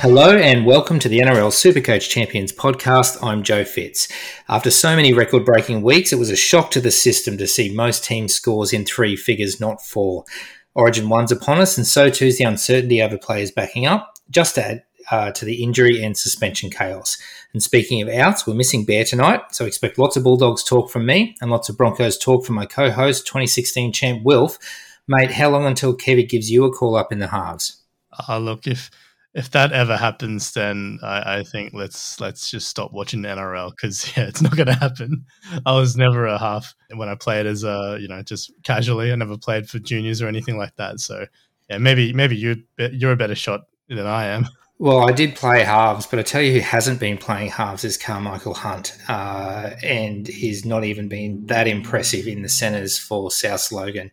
Hello and welcome to the NRL Supercoach Champions podcast. I'm Joe Fitz. After so many record breaking weeks, it was a shock to the system to see most teams' scores in three figures, not four. Origin 1's upon us, and so too is the uncertainty over players backing up, just to add uh, to the injury and suspension chaos. And speaking of outs, we're missing Bear tonight, so expect lots of Bulldogs talk from me and lots of Broncos talk from my co host, 2016 champ Wilf. Mate, how long until Kevy gives you a call up in the halves? Oh, look, if if that ever happens, then I, I, think let's let's just stop watching NRL because yeah, it's not going to happen. I was never a half when I played as a you know just casually. I never played for juniors or anything like that. So yeah, maybe maybe you you're a better shot than I am. Well, I did play halves, but I tell you who hasn't been playing halves is Carmichael Hunt, uh, and he's not even been that impressive in the centres for South Logan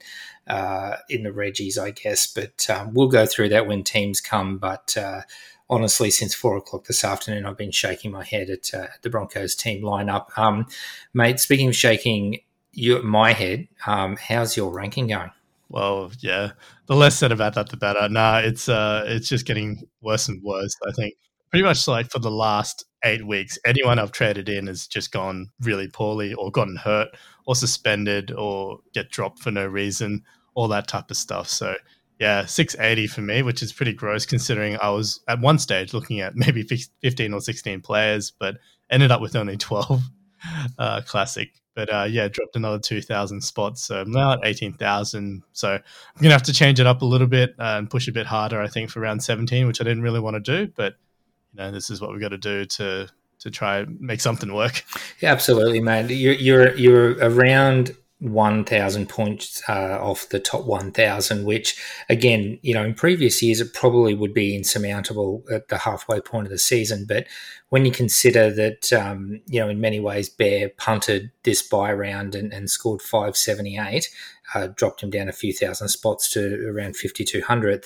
uh, in the Reggies, I guess. But um, we'll go through that when teams come. But uh, honestly, since four o'clock this afternoon, I've been shaking my head at uh, the Broncos team lineup. Um, mate, speaking of shaking you, my head, um, how's your ranking going? Well, yeah, the less said about that, the better. Nah, it's uh, it's just getting worse and worse. I think pretty much like for the last eight weeks, anyone I've traded in has just gone really poorly, or gotten hurt, or suspended, or get dropped for no reason all that type of stuff. So yeah, 680 for me, which is pretty gross considering I was at one stage looking at maybe 15 or 16 players, but ended up with only 12. Uh, classic. But uh, yeah, dropped another 2,000 spots. So I'm now at 18,000. So I'm going to have to change it up a little bit uh, and push a bit harder, I think, for round 17, which I didn't really want to do. But, you know, this is what we've got to do to to try make something work. Yeah, absolutely, mate. You're, you're, you're around 1,000 points uh, off the top 1,000, which, again, you know, in previous years, it probably would be insurmountable at the halfway point of the season. But when you consider that, um, you know, in many ways, Bear punted this bye round and, and scored 578, uh, dropped him down a few thousand spots to around 5,200th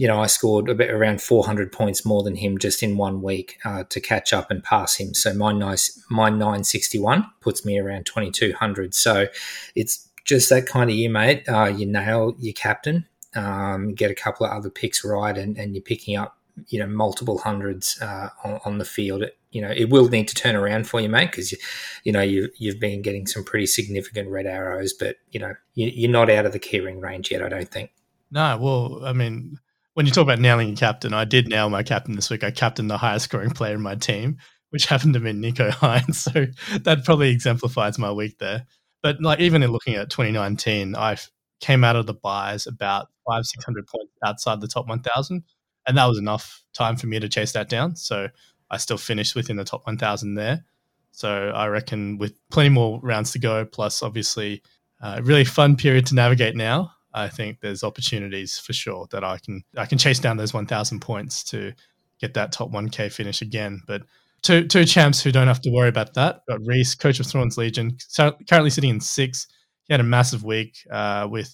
you know, I scored a bit around 400 points more than him just in one week uh, to catch up and pass him. So my nice, my 961 puts me around 2200. So it's just that kind of year, mate. Uh, you nail your captain, um, get a couple of other picks right, and, and you're picking up, you know, multiple hundreds uh, on, on, the field. It, you know, it will need to turn around for you, mate, because you, you know, you you've been getting some pretty significant red arrows, but you know, you, you're not out of the keyring range yet. I don't think. No, well, I mean when you talk about nailing your captain, I did nail my captain this week. I captained the highest scoring player in my team, which happened to be Nicho Hynes. So that probably exemplifies my week there. But like even in looking at 2019, I came out of the byes about five, six hundred points outside the top 1,000, and that was enough time for me to chase that down. So I still finished within the top 1,000 there. So I reckon with plenty more rounds to go, plus obviously a really fun period to navigate now. I think there's opportunities for sure that I can I can chase down those 1,000 points to get that top 1K finish again. But two two champs who don't have to worry about that. Got Reese, coach of Thorns Legion, currently sitting in six. He had a massive week uh, with,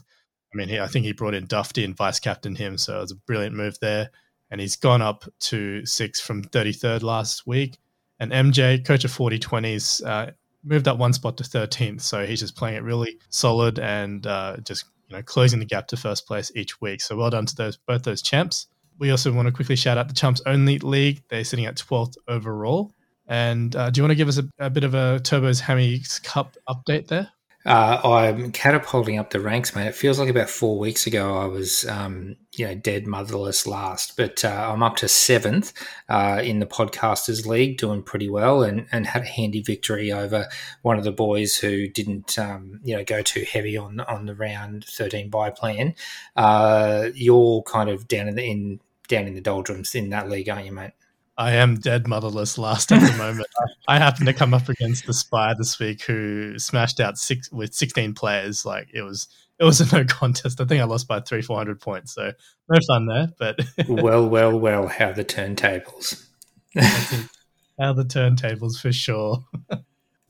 I mean, he, I think he brought in Dufty and vice captain him, so it was a brilliant move there. And he's gone up to six from 33rd last week. And MJ, coach of 4020s, uh, moved up one spot to 13th. So he's just playing it really solid and uh, just you know, closing the gap to first place each week. So well done to those both those champs. We also want to quickly shout out the Chumps Only League. They're sitting at 12th overall. And uh, do you want to give us a, a bit of a Turbo's Hammies Cup update there? Uh, I'm catapulting up the ranks, mate. It feels like about four weeks ago I was, um, you know, dead motherless last, but uh, I'm up to seventh uh, in the podcasters league, doing pretty well, and, and had a handy victory over one of the boys who didn't, um, you know, go too heavy on on the round 13 bye plan. Uh, you're kind of down in the in down in the doldrums in that league, aren't you, mate? I am dead motherless last at the moment. I happened to come up against the Spy this week, who smashed out six with sixteen players. Like it was, it was a no contest. I think I lost by three, four hundred points. So no fun there. But well, well, well, how the turntables? how the turntables for sure.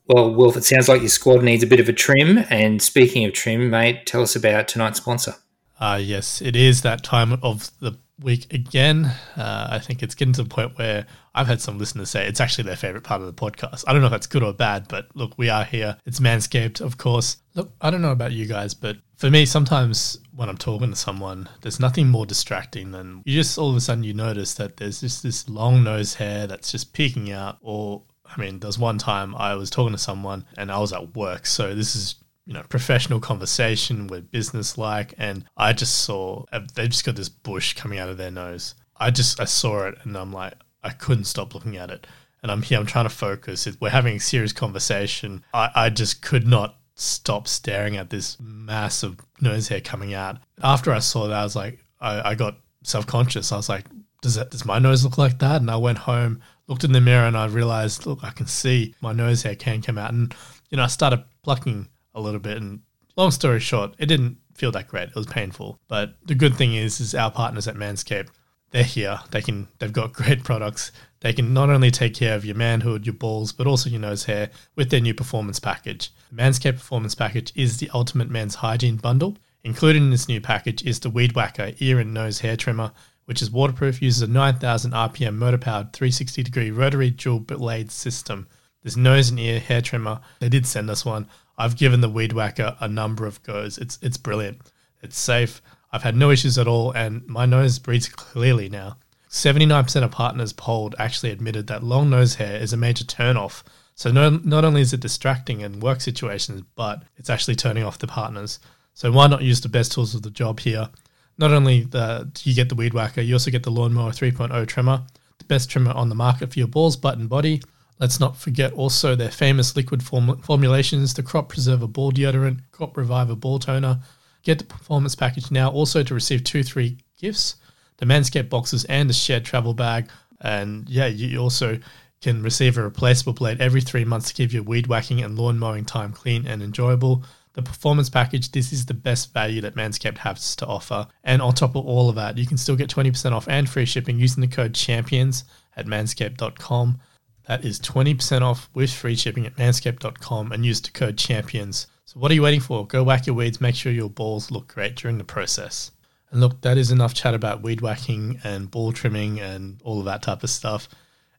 well, Wolf, it sounds like your squad needs a bit of a trim. And speaking of trim, mate, tell us about tonight's sponsor. Uh, yes, it is that time of the week again. Uh, I think it's getting to the point where I've had some listeners say it's actually their favorite part of the podcast. I don't know if that's good or bad, but look, we are here. It's Manscaped, of course. Look, I don't know about you guys, but for me, sometimes when I'm talking to someone, there's nothing more distracting than you just all of a sudden you notice that there's just this long nose hair that's just peeking out. Or, I mean, there's one time I was talking to someone and I was at work. So this is you know, professional conversation, we're business like, and I just saw uh, they just got this bush coming out of their nose. I just I saw it and I'm like I couldn't stop looking at it. And I'm here, I'm trying to focus. We're having a serious conversation. I, I just could not stop staring at this mass of nose hair coming out. After I saw that, I was like, I, I got self conscious. I was like, does that does my nose look like that? And I went home, looked in the mirror, and I realized, look, I can see my nose hair can come out. And you know, I started plucking a little bit. And long story short, it didn't feel that great. It was painful. But the good thing is, is our partners at Manscaped, they're here. They can, they've got great products. They can not only take care of your manhood, your balls, but also your nose hair with their new performance package. The Manscaped Performance Package is the ultimate men's hygiene bundle. Included in this new package is the Weed Whacker ear and nose hair trimmer, which is waterproof, uses a 9000 RPM motor powered 360 degree rotary dual blade system. This nose and ear hair trimmer, they did send us one. I've given the Weed Whacker a number of goes. It's it's brilliant. It's safe. I've had no issues at all, and my nose breathes clearly now. 79% of partners polled actually admitted that long nose hair is a major turnoff. So no, not only is it distracting in work situations, but it's actually turning off the partners. So why not use the best tools of the job here? Not only the, you get the Weed Whacker, you also get the Lawnmower 3.0 trimmer, the best trimmer on the market for your balls, butt, and body. Let's not forget also their famous liquid form- formulations the Crop Preserver Ball Deodorant, Crop Reviver Ball Toner. Get the performance package now also to receive two, three gifts the Manscaped boxes and the shared travel bag. And yeah, you also can receive a replaceable blade every three months to keep your weed whacking and lawn mowing time clean and enjoyable. The performance package, this is the best value that Manscaped has to offer. And on top of all of that, you can still get 20% off and free shipping using the code CHAMPIONS at manscaped.com. That is 20% off with free shipping at manscaped.com and use the code champions. So, what are you waiting for? Go whack your weeds, make sure your balls look great during the process. And look, that is enough chat about weed whacking and ball trimming and all of that type of stuff.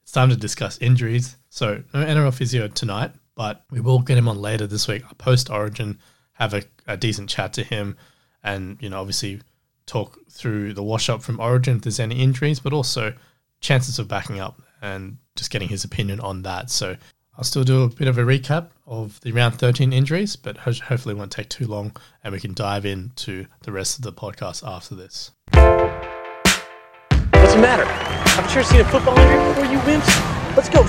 It's time to discuss injuries. So, no NRL physio tonight, but we will get him on later this week, post Origin, have a, a decent chat to him, and, you know, obviously talk through the wash up from Origin if there's any injuries, but also chances of backing up and just getting his opinion on that. So I'll still do a bit of a recap of the round 13 injuries, but hopefully it won't take too long and we can dive into the rest of the podcast after this. What's the matter? Haven't you seen a football injury before you wimps. Let's go.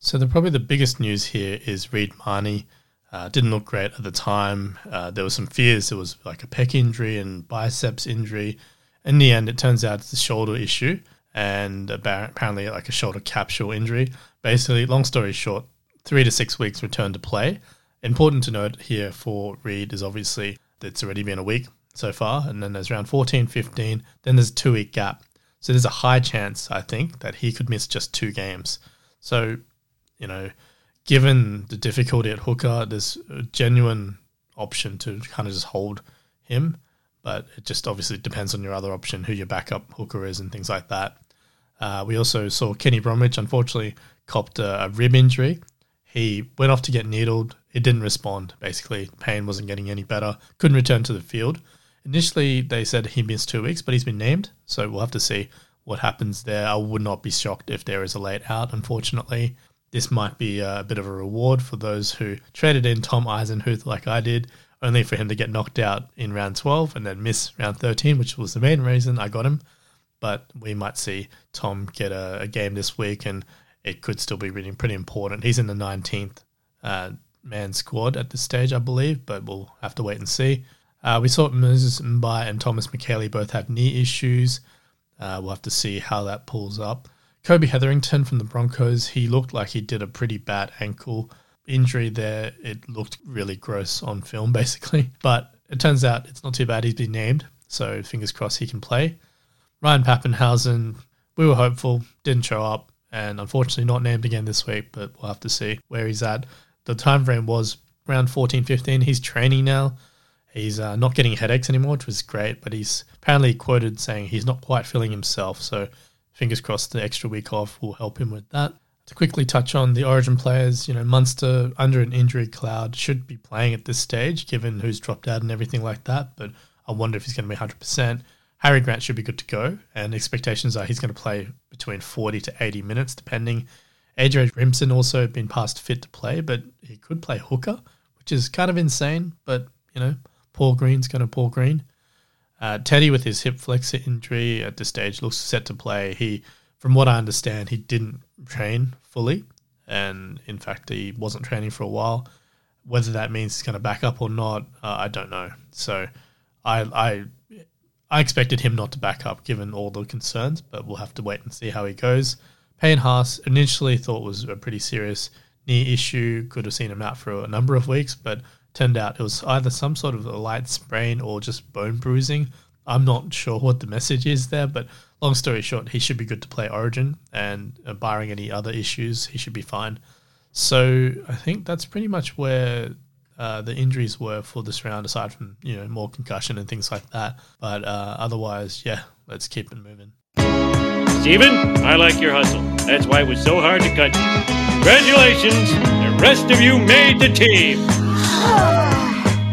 So the probably the biggest news here is Reed Mahoney. Uh, didn't look great at the time. Uh, there were some fears. There was like a pec injury and biceps injury. In the end, it turns out it's a shoulder issue and apparently like a shoulder capsule injury. Basically, long story short, three to six weeks return to play. Important to note here for Reed is obviously it's already been a week so far, and then there's around 14, 15, then there's a two week gap. So there's a high chance, I think, that he could miss just two games. So, you know, given the difficulty at hooker, there's a genuine option to kind of just hold him but it just obviously depends on your other option, who your backup hooker is, and things like that. Uh, we also saw Kenny Bromwich, unfortunately, copped a, a, rib injury. He went off to get needled. It didn't respond, basically. Pain wasn't getting any better. Couldn't return to the field. Initially, they said he missed two weeks, but he's been named. So we'll have to see what happens there. I would not be shocked if there is a late out, unfortunately. This might be a bit of a reward for those who traded in Tom Eisenhuth like I did, only for him to get knocked out in round 12 and then miss round 13, which was the main reason I got him. But we might see Tom get a, a game this week, and it could still be really pretty important. He's in the 19th uh, man squad at this stage, I believe, but we'll have to wait and see. Uh, we saw Moses Mbye and Thomas Mikaele both have knee issues. Uh, we'll have to see how that pulls up. Kobe Hetherington from the Broncos, he looked like he did a pretty bad ankle injury there. It looked really gross on film, basically. But it turns out it's not too bad. He's been named, so fingers crossed he can play. Ryan Papenhuyzen, we were hopeful, didn't show up, and unfortunately not named again this week, but we'll have to see where he's at. The time frame was around 14, 15. He's training now. He's uh, not getting headaches anymore, which was great, but he's apparently quoted saying he's not quite feeling himself. So fingers crossed the extra week off will help him with that. To quickly touch on the Origin players, you know, Munster under an injury cloud should be playing at this stage, given who's dropped out and everything like that. But I wonder if he's going to be 100%. Harry Grant should be good to go, and expectations are he's going to play between 40 to 80 minutes, depending. Adrian Brimson also been passed fit to play, but he could play hooker, which is kind of insane. But you know, Paul Green's going to Paul Green. Uh, Teddy with his hip flexor injury at this stage looks set to play. He, from what I understand, he didn't train fully, and in fact, he wasn't training for a while. Whether that means he's going to back up or not, uh, I don't know. So, I, I I expected him not to back up given all the concerns, but we'll have to wait and see how he goes. Payne Haas initially thought was a pretty serious knee issue, could have seen him out for a number of weeks, but turned out it was either some sort of a light sprain or just bone bruising. I'm not sure what the message is there, but long story short, he should be good to play Origin, and uh, barring any other issues, he should be fine. So I think that's pretty much where uh, the injuries were for this round, aside from you know more concussion and things like that. But uh, otherwise, yeah, let's keep it moving. Steven, I like your hustle. That's why it was so hard to cut you. Congratulations! The rest of you made the team.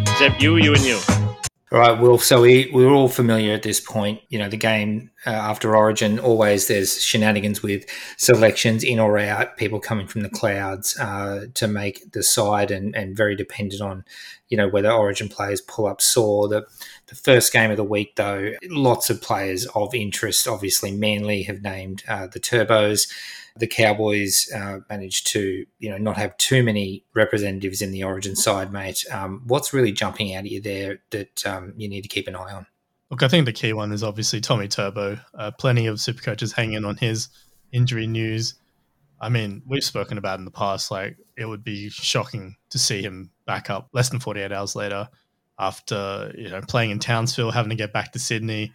Except you, you, and you. All right, Wolf. So we we're all familiar at this point. You know, the game uh, after Origin always there's shenanigans with selections in or out, people coming from the clouds uh, to make the side, and and very dependent on you know whether Origin players pull up sore. The the first game of the week, though, lots of players of interest. Obviously, Manly have named uh, the Turbos the Cowboys uh, managed to, you know, not have too many representatives in the Origin side, mate. Um, what's really jumping out at you there that um, you need to keep an eye on? Look, I think the key one is obviously Tommy Turbo. Uh, plenty of super coaches hanging on his injury news. I mean, we've spoken about in the past, like it would be shocking to see him back up less than 48 hours later after, you know, playing in Townsville, having to get back to Sydney.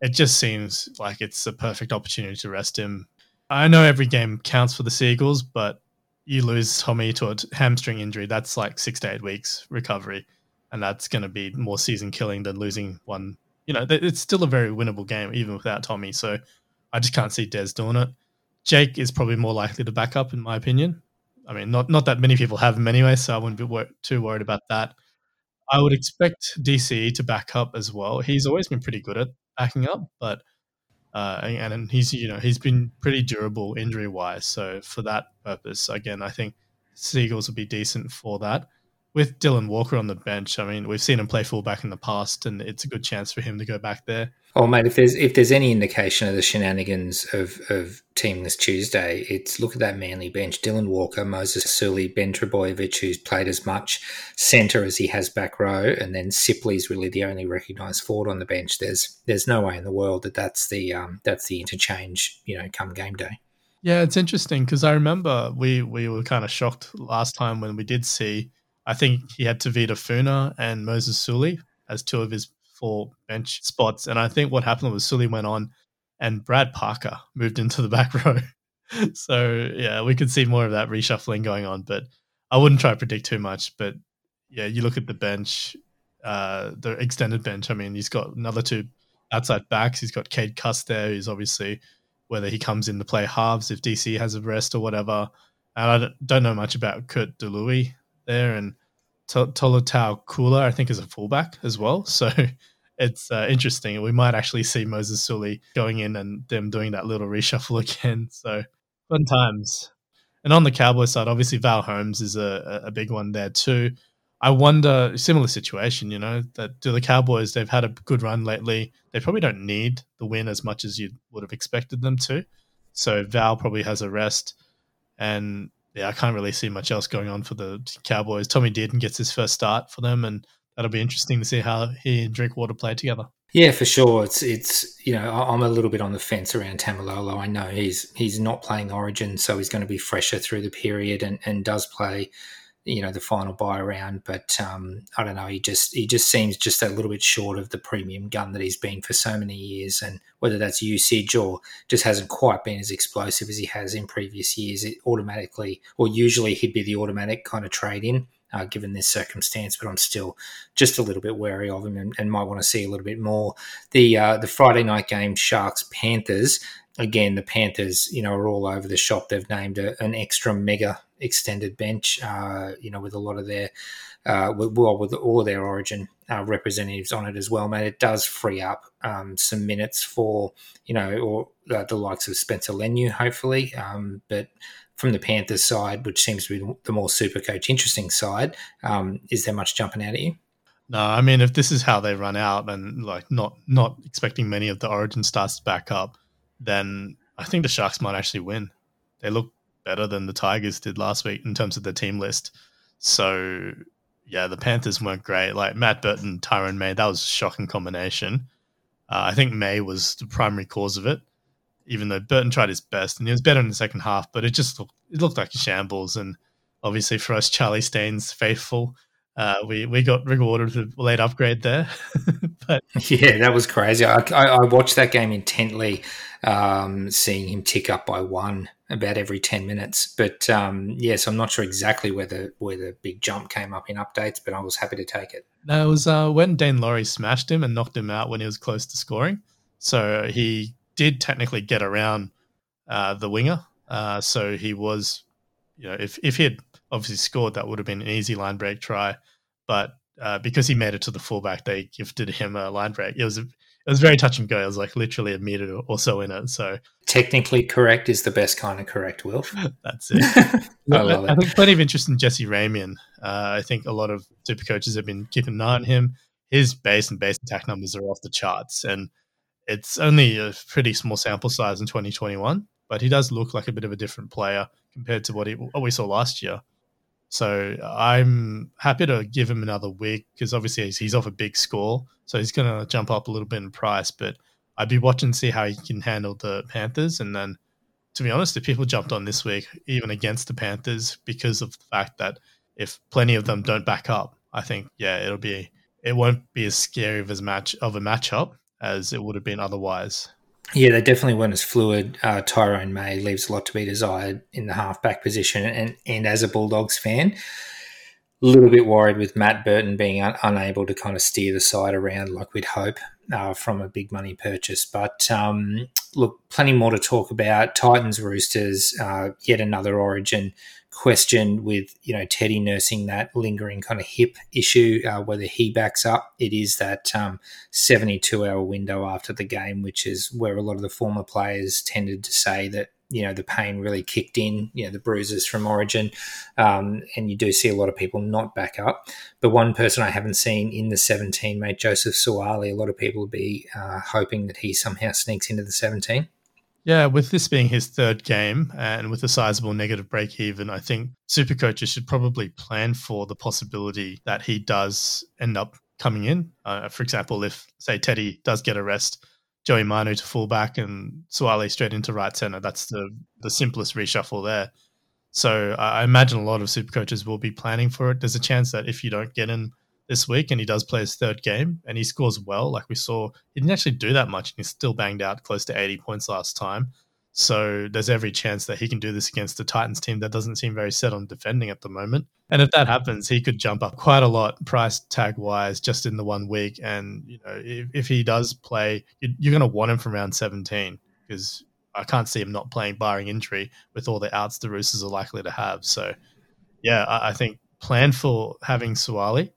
It just seems like it's a perfect opportunity to rest him I know every game counts for the Seagulls, but you lose Tommy to a hamstring injury. That's like six to eight weeks recovery, and that's going to be more season killing than losing one. You know, it's still a very winnable game even without Tommy. So I just can't see Des doing it. Jake is probably more likely to back up, in my opinion. I mean, not not that many people have him anyway, so I wouldn't be wor- too worried about that. I would expect DCE to back up as well. He's always been pretty good at backing up, but uh, and, and he's you know he's been pretty durable injury wise. So for that purpose, again, I think Seagulls will be decent for that. With Dylan Walker on the bench, I mean, we've seen him play fullback in the past, and it's a good chance for him to go back there. Oh, mate, if there's if there's any indication of the shenanigans of, of team this Tuesday, it's look at that Manly bench. Dylan Walker, Moses Suli, Ben Trbojevic, who's played as much centre as he has back row, and then Sipley's really the only recognised forward on the bench. There's there's no way in the world that that's the um, that's the interchange, you know, come game day. Yeah, it's interesting because I remember we we were kind of shocked last time when we did see. I think he had Tavita Funa and Moses Suli as two of his four bench spots. And I think what happened was Suli went on and Brad Parker moved into the back row. so yeah, we could see more of that reshuffling going on, but I wouldn't try to predict too much. But yeah, you look at the bench, uh, the extended bench. I mean, he's got another two outside backs. He's got Cade Cust there, who's obviously whether he comes in to play halves if DC has a rest or whatever. And I don't know much about Kurt De Luis there, and Tolutau Koula, I think, is a fullback as well. So it's uh, interesting. We might actually see Moses Suli going in and them doing that little reshuffle again. So fun times. And on the Cowboy side, obviously Val Holmes is a, a big one there too. I wonder, similar situation, you know, that do the Cowboys, they've had a good run lately. They probably don't need the win as much as you would have expected them to. So Val probably has a rest. And yeah, I can't really see much else going on for the Cowboys. Tommy Dearden gets his first start for them, and that'll be interesting to see how he and Drinkwater play together. Yeah, for sure. It's it's you know I'm a little bit on the fence around Taumalolo. I know he's he's not playing Origin, so he's going to be fresher through the period, and and does play you know the final buy around. But um, I don't know. He just he just seems just a little bit short of the premium gun that he's been for so many years, and whether that's usage or just hasn't quite been as explosive as he has in previous years. It automatically or usually he'd be the automatic kind of trade in. uh, given this circumstance. But I'm still just a little bit wary of him and, and might want to see a little bit more. The uh, the Friday night game, Sharks Panthers. Again, the Panthers, you know, are all over the shop. They've named a, an extra mega extended bench, uh, you know, with a lot of their uh, well, with all of their origin uh, representatives on it as well, mate. It does free up um, some minutes for, you know, or uh, the likes of Spencer Leniu, hopefully. Um, but from the Panthers side, which seems to be the more super coach interesting side, um, is there much jumping out at you? No, I mean if this is how they run out and like not not expecting many of the origin starts to back up, then I think the Sharks might actually win. They look better than the Tigers did last week in terms of the team list. So yeah, the Panthers weren't great. Like Matt Burton, Tyrone May, that was a shocking combination. Uh, I think May was the primary cause of it, even though Burton tried his best and he was better in the second half, but it just looked, it looked like a shambles. And obviously for us, Charlie Staines faithful, uh, we we got rewarded with a late upgrade there. but yeah, that was crazy. I, I, I watched that game intently, um, seeing him tick up by one about every ten minutes. But um, yes, I'm not sure exactly where the where the big jump came up in updates, but I was happy to take it. No, it was uh, when Daine Laurie smashed him and knocked him out when he was close to scoring. So he did technically get around uh, the winger. Uh, so he was, you know, if if he had obviously scored, that would have been an easy line break try. But uh, because he made it to the fullback, they gifted him a line break. It was a, it was very touch and go. I was like literally a meter or so in it. So technically correct is the best kind of correct, Wilf. That's it. I, love I, it. I think plenty of interest in Jesse Ramien. Uh, I think a lot of super coaches have been keeping an eye on him. His base and base attack numbers are off the charts, and it's only a pretty small sample size in 2021. But he does look like a bit of a different player compared to what, he, what we saw last year. So I'm happy to give him another week because obviously he's, he's off a big score, so he's going to jump up a little bit in price. But I'd be watching to see how he can handle the Panthers, and then to be honest, if people jumped on this week even against the Panthers because of the fact that if plenty of them don't back up, I think yeah, it'll be it won't be as scary of as match of a matchup as it would have been otherwise. Yeah, they definitely weren't as fluid. Uh, Tyrone May leaves a lot to be desired in the halfback position, and and as a Bulldogs fan, a little bit worried with Matt Burton being un- unable to kind of steer the side around like we'd hope uh, from a big money purchase. But um, look, plenty more to talk about. Titans, Roosters, uh, yet another Origin question with you know Teddy nursing that lingering kind of hip issue, uh, whether he backs up. It is that um, 72 hour window after the game, which is where a lot of the former players tended to say that you know the pain really kicked in. You know the bruises from Origin, um, and you do see a lot of people not back up. But one person I haven't seen in the 17, mate, Joseph Suaalii. A lot of people will be uh, hoping that he somehow sneaks into the 17. Yeah, with this being his third game and with a sizable negative break even, I think super coaches should probably plan for the possibility that he does end up coming in. Uh, for example, if, say, Teddy does get a rest, Joey Manu to fullback and Suaalii straight into right center, that's the, the simplest reshuffle there. So I imagine a lot of super coaches will be planning for it. There's a chance that if you don't get in this week and he does play his third game and he scores well. Like we saw, he didn't actually do that much and he's still banged out close to 80 points last time. So there's every chance that he can do this against the Titans team that doesn't seem very set on defending at the moment. And if that happens, he could jump up quite a lot price tag wise just in the one week. And, you know, if, if he does play, you're going to want him from round 17 because I can't see him not playing barring injury with all the outs the Roosters are likely to have. So, yeah, I, I think plan for having Suaalii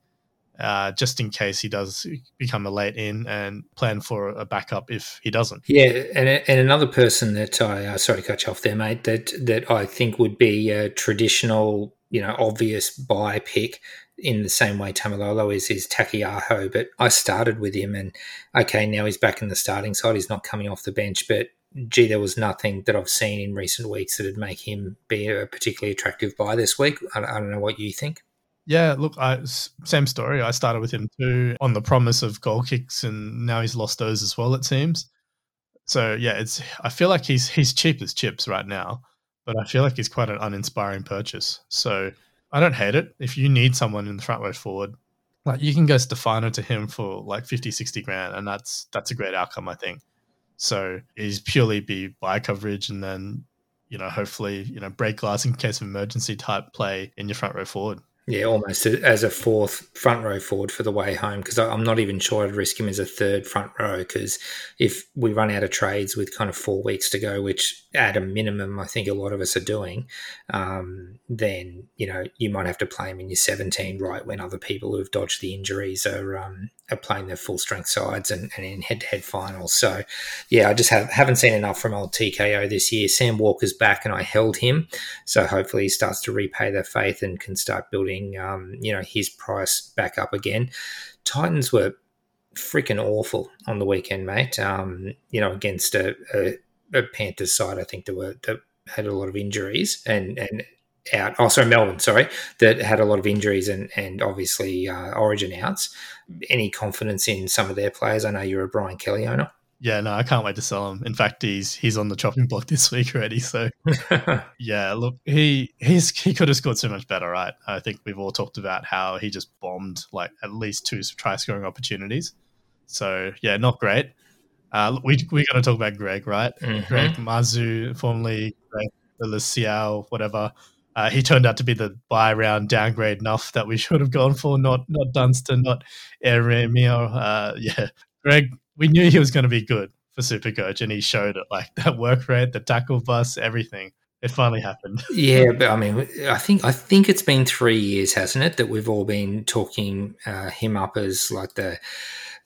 uh, just in case he does become a late in and plan for a backup if he doesn't. Yeah, and, and another person that I uh, sorry to cut you off there, mate. That that I think would be a traditional, you know, obvious buy pick in the same way Taumalolo is is Taukei'aho. But I started with him, and okay, now he's back in the starting side. He's not coming off the bench, but gee, there was nothing that I've seen in recent weeks that would make him be a particularly attractive buy this week. I, I don't know what you think. Yeah, look, I, same story. I started with him too on the promise of goal kicks, and now he's lost those as well. It seems. So yeah, it's. I feel like he's he's cheap as chips right now, but I feel like he's quite an uninspiring purchase. So I don't hate it. If you need someone in the front row forward, like you can go Stefano to him for like 50, 60 grand, and that's that's a great outcome, I think. So he's purely be bye coverage, and then you know hopefully you know break glass in case of emergency type play in your front row forward. Yeah, almost as a fourth front row forward for the way home because I'm not even sure I'd risk him as a third front row because if we run out of trades with kind of four weeks to go, which at a minimum I think a lot of us are doing, um, then you know you might have to play him in your 17 right when other people who've dodged the injuries are um, are playing their full strength sides and, and in head to head finals. So yeah, I just have, haven't seen enough from old TKO this year. Sam Walker's back and I held him, so hopefully he starts to repay their faith and can start building um, you know, his price back up again. Titans were freaking awful on the weekend, mate. Um, you know, against a, a, a, Panthers side, I think there were that had a lot of injuries and and out. Oh, sorry, Melbourne. Sorry, that had a lot of injuries and and obviously uh, Origin outs. Any confidence in some of their players? I know you're a Brian Kelly owner. Yeah, no, I can't wait to sell him. In fact, he's he's on the chopping block this week already. So yeah, look, he he's he could have scored so much better, right? I think we've all talked about how he just bombed like at least two try scoring opportunities. So yeah, not great. Uh, we we got to talk about Greg, right? Mm-hmm. Greg Marzhew, formerly Greg Luciao, whatever. Uh, he turned out to be the bye round downgrade enough that we should have gone for, not not Dunstan, not Ieremia. Uh, yeah, Greg we knew he was going to be good for Supercoach, and he showed it. Like that work rate, the tackle bus, everything. It finally happened. yeah, but I mean, I think I think it's been three years, hasn't it, that we've all been talking uh, him up as like the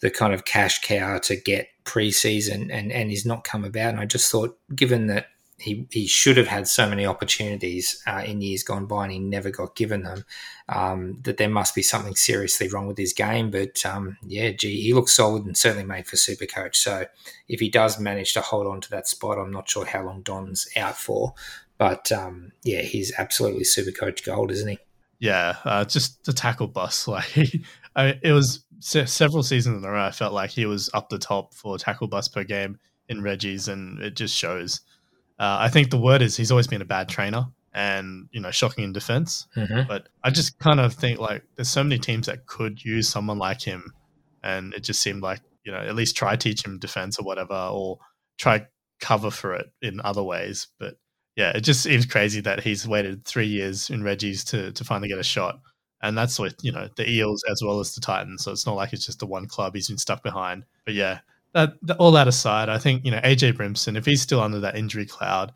the kind of cash cow to get preseason, and and he's not come about. And I just thought, given that he, he should have had so many opportunities uh, in years gone by and he never got given them. Um, that there must be something seriously wrong with his game. But um, yeah, gee, he looks solid and certainly made for Super Coach. So if he does manage to hold on to that spot, I'm not sure how long Don's out for. But um, yeah, he's absolutely Super Coach gold, isn't he? Yeah, uh, just the tackle bus. Like I, it was several seasons in a row. I felt like he was up the top for tackle bus per game in Reggie's, and it just shows. Uh, I think the word is he's always been a bad trainer and you know shocking in defense. Mm-hmm. But I just kind of think like there's so many teams that could use someone like him, and it just seemed like you know at least try teach him defense or whatever, or try cover for it in other ways. But yeah, it just seems crazy that he's waited three years in Reggie's to to finally get a shot. And that's with you know the Eels as well as the Titans, so it's not like it's just the one club he's been stuck behind. But yeah, that, all that aside, I think you know AJ Brimson, if he's still under that injury cloud,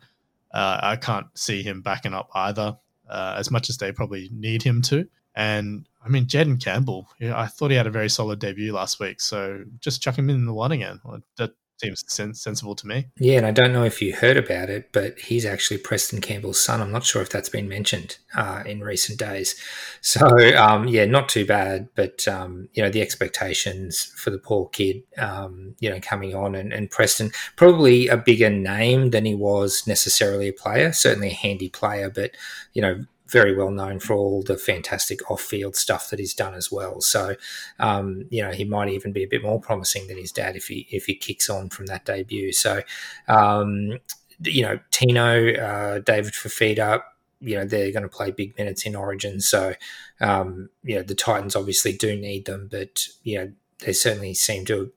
uh, I can't see him backing up either. Uh, as much as they probably need him to. And I mean, Jayden Campbell, I thought he had a very solid debut last week. So just chuck him in the one again. That seems sens- sensible to me. Yeah, and I don't know if you heard about it, but he's actually Preston Campbell's son. I'm not sure if that's been mentioned uh, in recent days. So um, yeah, not too bad, but um, you know the expectations for the poor kid, um, you know, coming on and, and Preston probably a bigger name than he was necessarily a player. Certainly a handy player, but you know very well known for all the fantastic off-field stuff that he's done as well. So, um, you know, he might even be a bit more promising than his dad if he if he kicks on from that debut. So, um, you know, Tino, uh, David Fifita, you know, they're going to play big minutes in Origin. So, um, you know, the Titans obviously do need them, but you know, they certainly seem to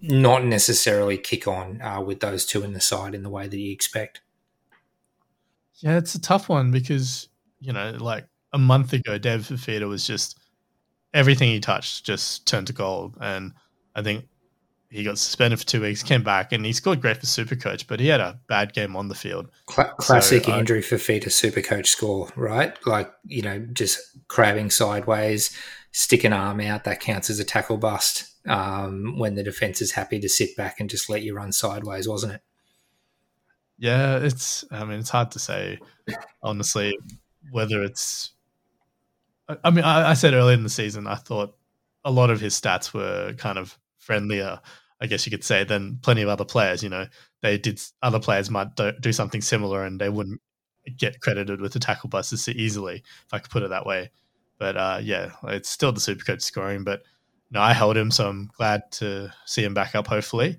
not necessarily kick on uh, with those two in the side in the way that you expect. Yeah, it's a tough one because you know, like a month ago, Dev Fifita was just everything he touched just turned to gold. And I think he got suspended for two weeks, came back, and he scored great for Supercoach, but he had a bad game on the field. Cla- classic so, Andrew uh, Fifita Supercoach score, right? Like, you know, just crabbing sideways, stick an arm out, that counts as a tackle bust um, when the defense is happy to sit back and just let you run sideways, wasn't it? Yeah, it's, I mean, it's hard to say, honestly whether it's I mean, I, I, said earlier in the season, I thought a lot of his stats were kind of friendlier, I guess you could say, than plenty of other players. You know, they did other players might do, do something similar, and they wouldn't get credited with the tackle busts easily, if I could put it that way. But uh, yeah, it's still the super coach scoring. But no, I held him, so I'm glad to see him back up. Hopefully,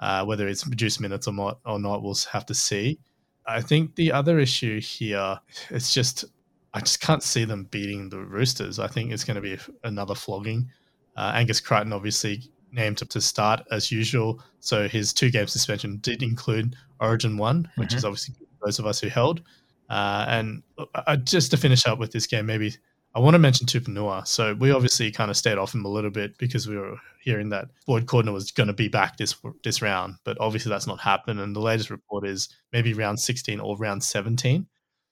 uh, whether it's reduced minutes or not, or not, we'll have to see. I think the other issue here, it's just I just can't see them beating the Roosters. I think it's going to be another flogging. Uh, Angus Crichton obviously named up to start as usual, so his two game suspension did include Origin one, which mm-hmm. is obviously those of us who held. Uh, and uh, just to finish up with this game, maybe I want to mention Tupouniua. So we obviously kind of stayed off him a little bit because we were hearing that Boyd Cordner was going to be back this this round, but obviously that's not happened. And the latest report is maybe round 16 or round 17.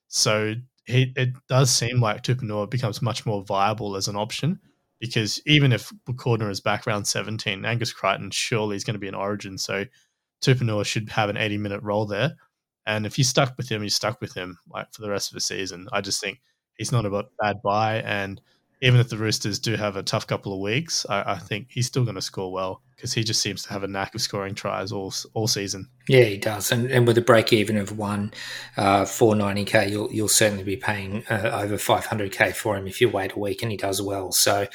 So he, it does seem like Tupouniua becomes much more viable as an option because even if Cordner is back round 17, Angus Crichton surely is going to be an origin. So Tupouniua should have an 80 minute role there. And if you stuck with him, you stuck with him like for the rest of the season. I just think he's not a bad buy. And even if the Roosters do have a tough couple of weeks, I, I think he's still going to score well because he just seems to have a knack of scoring tries all all season. Yeah, he does, and, and with a break even of one uh, four ninety k, you'll you'll certainly be paying uh, over five hundred k for him if you wait a week, and he does well. So,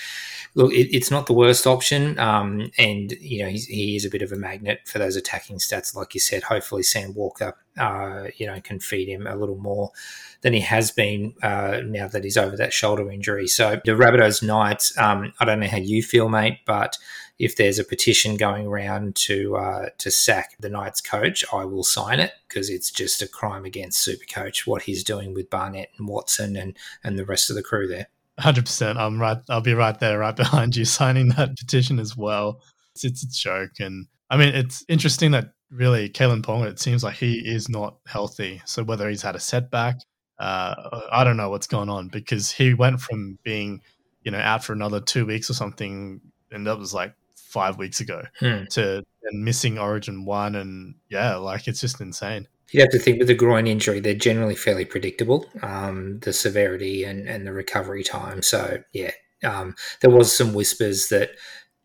look, it, it's not the worst option, um, and you know he is a bit of a magnet for those attacking stats, like you said. Hopefully, Sam Walker, uh, you know, can feed him a little more than he has been uh, now that he's over that shoulder injury. So the Rabbitohs Knights, um, I don't know how you feel, mate, but if there's a petition going around to uh, to sack the Knights coach, I will sign it because it's just a crime against Supercoach what he's doing with Barnett and Watson and and the rest of the crew there. Hundred percent. I'm right. I'll be right there, right behind you, signing that petition as well. It's, it's a joke, and I mean, it's interesting that really Kalyn Ponga. It seems like he is not healthy. So whether he's had a setback, uh, I don't know what's going on because he went from being, you know, out for another two weeks or something, and that was like five weeks ago, hmm. to and missing Origin one, and yeah, like it's just insane. You have to think with a groin injury, they're generally fairly predictable, um, the severity and, and the recovery time. So yeah, um, there was some whispers that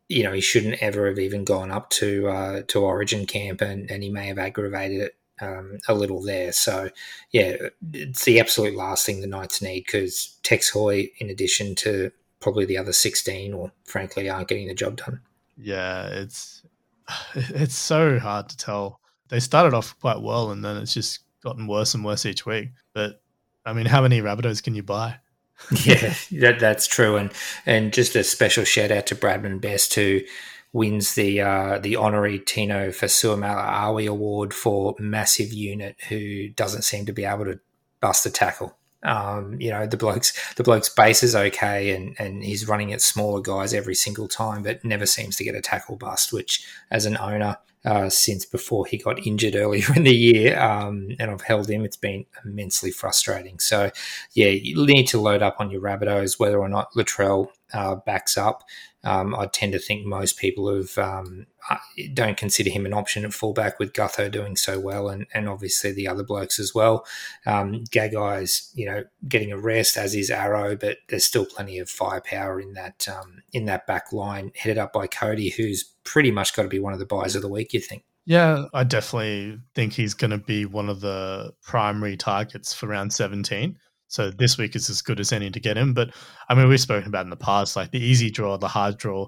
you know he shouldn't ever have even gone up to uh, to Origin camp, and, and he may have aggravated it um, a little there. So, yeah, it's the absolute last thing the Knights need because Tex Hoy, in addition to probably the other 16, or frankly, aren't getting the job done. Yeah, it's it's so hard to tell. They started off quite well, and then it's just gotten worse and worse each week. But I mean, how many Rabbitohs can you buy? yeah, that, that's true. And and just a special shout out to Bradman Best who wins the uh, the honorary Tino Fa'asuamaleaui Award for massive unit who doesn't seem to be able to bust a tackle. Um, you know, the bloke's the bloke's base is okay and, and he's running at smaller guys every single time, but never seems to get a tackle bust, which as an owner, uh, since before he got injured earlier in the year, um, and I've held him, it's been immensely frustrating. So, yeah, you need to load up on your Rabbitohs, whether or not Latrell uh, backs up. Um, I tend to think most people have um, uh, don't consider him an option at fullback with Gutho doing so well, and, and obviously the other blokes as well. Um, Gagai's you know getting a rest as is Arrow, but there's still plenty of firepower in that um, in that back line headed up by Cody, who's pretty much got to be one of the buys of the week. You think? Yeah, I definitely think he's going to be one of the primary targets for round 17. So this week is as good as any to get him. But I mean, we've spoken about in the past, like the easy draw, the hard draw.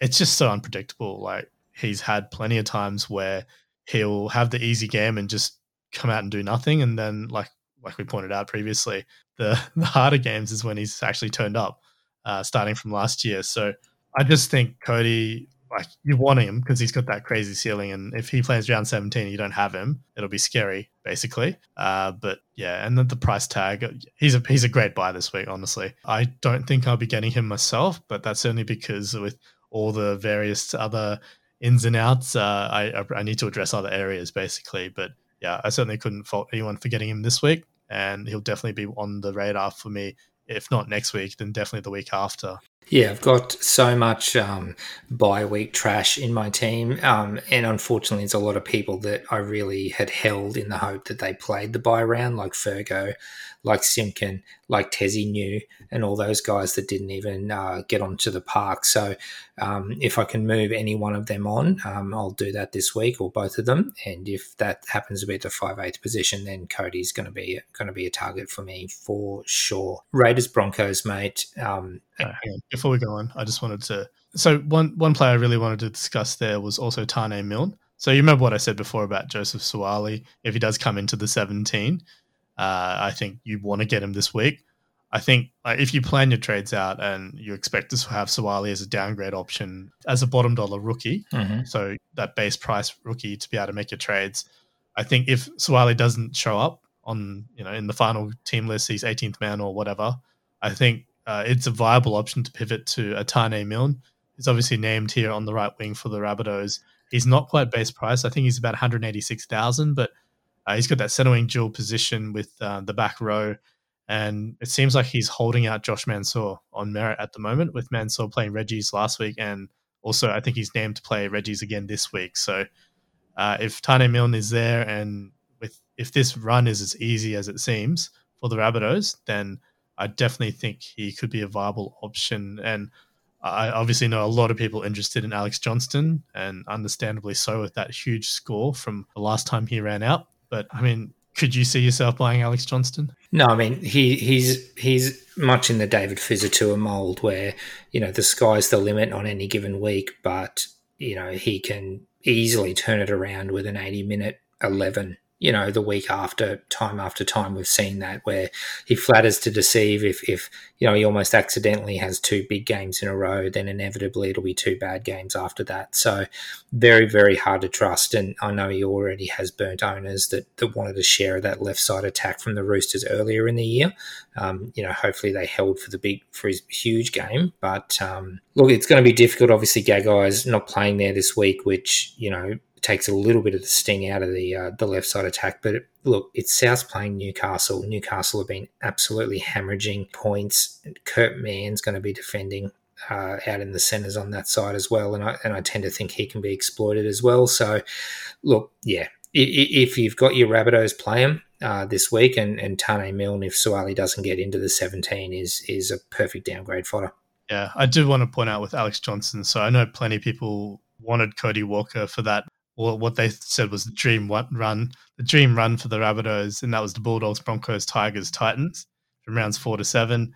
It's just so unpredictable. Like he's had plenty of times where he'll have the easy game and just come out and do nothing, and then like like we pointed out previously, the the harder games is when he's actually turned up, uh, starting from last year. So I just think Cody like you want him because he's got that crazy ceiling, and if he plays round seventeen, you don't have him, it'll be scary, basically. Uh, but yeah, and then the price tag, he's a he's a great buy this week. Honestly, I don't think I'll be getting him myself, but that's only because with all the various other ins and outs, uh, I I need to address other areas basically. But yeah, I certainly couldn't fault anyone for getting him this week, and he'll definitely be on the radar for me. If not next week, then definitely the week after. Yeah, I've got so much um, bye week trash in my team, um, and unfortunately, it's a lot of people that I really had held in the hope that they played the bye round, like Fergo, like Simpkin, like Tezzy New, and all those guys that didn't even uh, get onto the park. So, um, if I can move any one of them on, um, I'll do that this week or both of them. And if that happens to be at the five eighth position, then Cody's going to be going to be a target for me for sure. Raiders Broncos, mate. Um, Before we go on, I just wanted to. So one one player I really wanted to discuss there was also Taane Milne. So you remember what I said before about Joseph Suaalii? If he does come into the 17, uh, I think you want to get him this week. I think uh, if you plan your trades out and you expect to have Suaalii as a downgrade option as a bottom dollar rookie, mm-hmm. so that base price rookie to be able to make your trades, I think if Suaalii doesn't show up on you know in the final team list, he's 18th man or whatever, I think uh, it's a viable option to pivot to a Taane Milne. He's obviously named here on the right wing for the Rabbitohs. He's not quite base price. I think he's about 186,000, but uh, he's got that center wing dual position with uh, the back row. And it seems like he's holding out Josh Mansour on merit at the moment, with Mansour playing Reggie's last week. And also, I think he's named to play Reggie's again this week. So uh, if Taane Milne is there and with if this run is as easy as it seems for the Rabbitohs, then I definitely think he could be a viable option. And I obviously know a lot of people interested in Alex Johnston, and understandably so with that huge score from the last time he ran out. But I mean, could you see yourself buying Alex Johnston? No, I mean he he's he's much in the David Fusitu'a mold where you know the sky's the limit on any given week, but you know he can easily turn it around with an eighty minute eleven you know, the week after, time after time, we've seen that where he flatters to deceive. If, if you know, he almost accidentally has two big games in a row, then inevitably it'll be two bad games after that. So, very, very hard to trust. And I know he already has burnt owners that, that wanted a share that left side attack from the Roosters earlier in the year. Um, you know, hopefully they held for the big, for his huge game. But um, look, it's going to be difficult. Obviously, Gagai is not playing there this week, which, you know, takes a little bit of the sting out of the uh, the left side attack. But look, it's South playing Newcastle. Newcastle have been absolutely hemorrhaging points. Kurt Mann's going to be defending uh, out in the centres on that side as well, and I and I tend to think he can be exploited as well. So, look, yeah, if you've got your Rabbitohs, play them uh, this week, and and Taane Milne, if Suaalii doesn't get into the seventeen, is is a perfect downgrade fodder. Yeah, I do want to point out with Alex Johnston. So I know plenty of people wanted Cody Walker for that or what they said was the dream run, the dream run for the Rabbitohs, and that was the Bulldogs, Broncos, Tigers, Titans from rounds four to seven.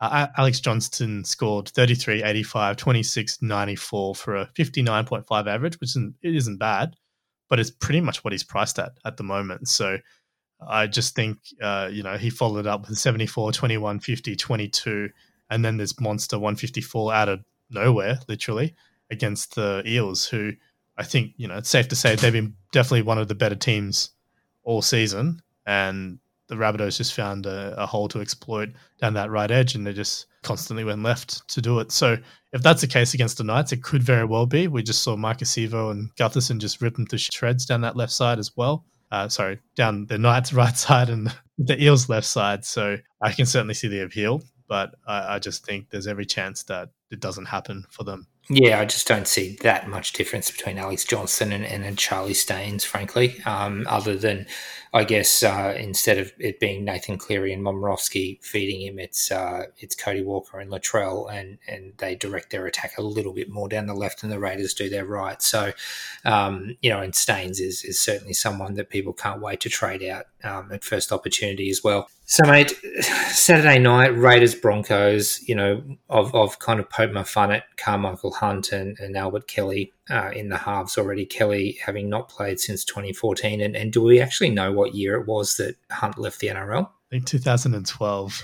Uh, Alex Johnston scored 33, 85, 26, 94 for a 59.5 average, which isn't, it isn't bad, but it's pretty much what he's priced at at the moment. So I just think, uh, you know, he followed up with 74, 21, 50, 22, and then this monster 154 out of nowhere, literally, against the Eels, who – I think you know it's safe to say they've been definitely one of the better teams all season, and the Rabbitohs just found a, a, hole to exploit down that right edge, and they just constantly went left to do it. So if that's the case against the Knights, it could very well be. We just saw Maika Sivo and Gutherson just rip them to shreds down that left side as well. Uh, sorry, down the Knights' right side and the Eels' left side. So I can certainly see the appeal, but I, I just think there's every chance that it doesn't happen for them. Yeah, I just don't see that much difference between Alex Johnston and, and, and Charlie Staines, frankly, um, other than I guess uh, instead of it being Nathan Cleary and Momirovski feeding him, it's uh, it's Cody Walker and Latrell, and and they direct their attack a little bit more down the left, and the Raiders do their right. So, um, you know, and Staines is is certainly someone that people can't wait to trade out um, at first opportunity as well. So, mate, Saturday night Raiders Broncos. You know, I've kind of poked my fun at Karmichael Hunt and, and Albert Kelly uh, in the halves already. Kelly having not played since 2014, and, and do we actually know what year it was that Hunt left the NRL? I think 2012.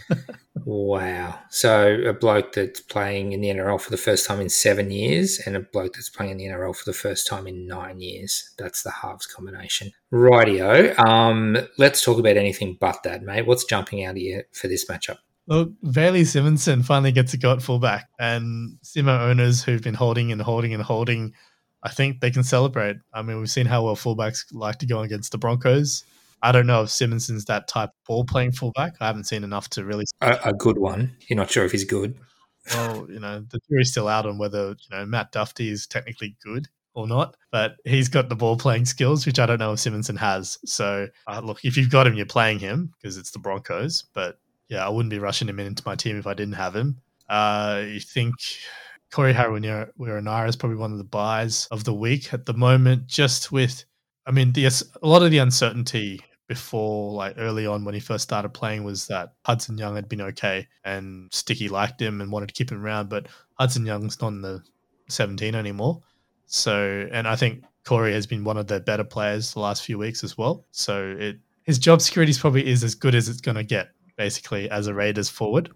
wow! So a bloke that's playing in the NRL for the first time in seven years, and a bloke that's playing in the NRL for the first time in nine years. That's the halves combination. Rightio. Um, let's talk about anything but that, mate. What's jumping out of you for this matchup? Look, Bailey Simonsson finally gets a go at fullback, and Simo owners who've been holding and holding and holding I think they can celebrate. I mean, we've seen how well fullbacks like to go against the Broncos. I don't know if Simonsson's that type of ball playing fullback. I haven't seen enough to really. A, a, good one. You're not sure if he's good. Well, you know, the jury's still out on whether you know Matt Dufty is technically good or not, but he's got the ball playing skills, which I don't know if Simonsson has. So, uh, look, if you've got him, you're playing him because it's the Broncos. But yeah, I wouldn't be rushing him in into my team if I didn't have him. Uh, you think Corey Harawira is probably one of the buys of the week at the moment, just with, I mean, the, a lot of the uncertainty before, like early on when he first started playing, was that Hudson Young had been okay and Sticky liked him and wanted to keep him around, but Hudson Young's not in the 17 anymore. So, and I think Corey has been one of the better players the last few weeks as well. So, it his job security probably is as good as it's going to get, basically, as a Raiders forward.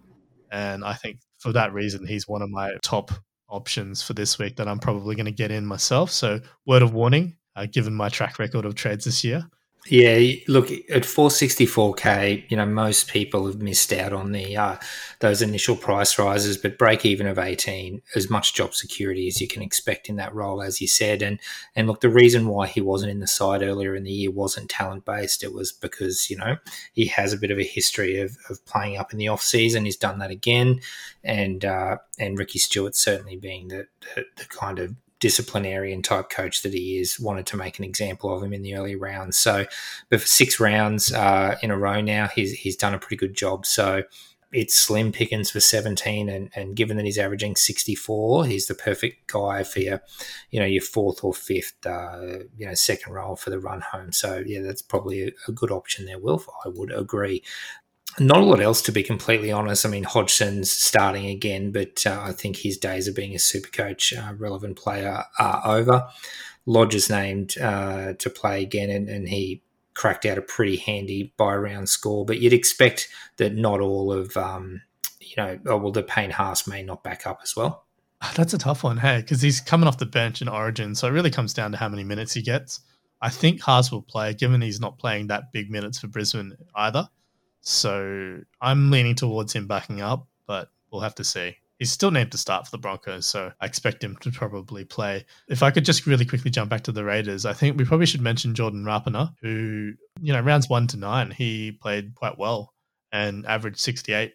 And I think for that reason, he's one of my top options for this week that I'm probably going to get in myself. So, word of warning, uh, given my track record of trades this year, Yeah, look at 464k. You know, most people have missed out on the uh, those initial price rises, but break even of 18, as much job security as you can expect in that role, as you said. And and look, the reason why he wasn't in the side earlier in the year wasn't talent based. It was because you know he has a bit of a history of, of playing up in the off season. He's done that again, and uh, and Ricky Stuart certainly being the, the, the kind of disciplinarian type coach that he is, wanted to make an example of him in the early rounds. So, but for six rounds uh, in a row now, he's he's done a pretty good job. So it's slim pickings for 17 and, and given that he's averaging 64 he's the perfect guy for your you know your fourth or fifth uh, you know second role for the run home so yeah that's probably a, a good option there Wilf I would agree not a lot else, to be completely honest. I mean, Hodgson's starting again, but uh, I think his days of being a super coach, uh, relevant player, are over. Lodge is named uh, to play again, and, and, he cracked out a pretty handy buy round score. But you'd expect that not all of, um, you know, oh, well, the Payne Haas may not back up as well. Ah, that's a tough one, hey, because he's coming off the bench in Origin, so it really comes down to how many minutes he gets. I think Haas will play, given he's not playing that big minutes for Brisbane either. So I'm leaning towards him backing up, but we'll have to see. He's still named to start for the Broncos, so I expect him to probably play. If I could just really quickly jump back to the Raiders, I think we probably should mention Jordan Rapana, who, you know, rounds one to nine, he played quite well and averaged 68,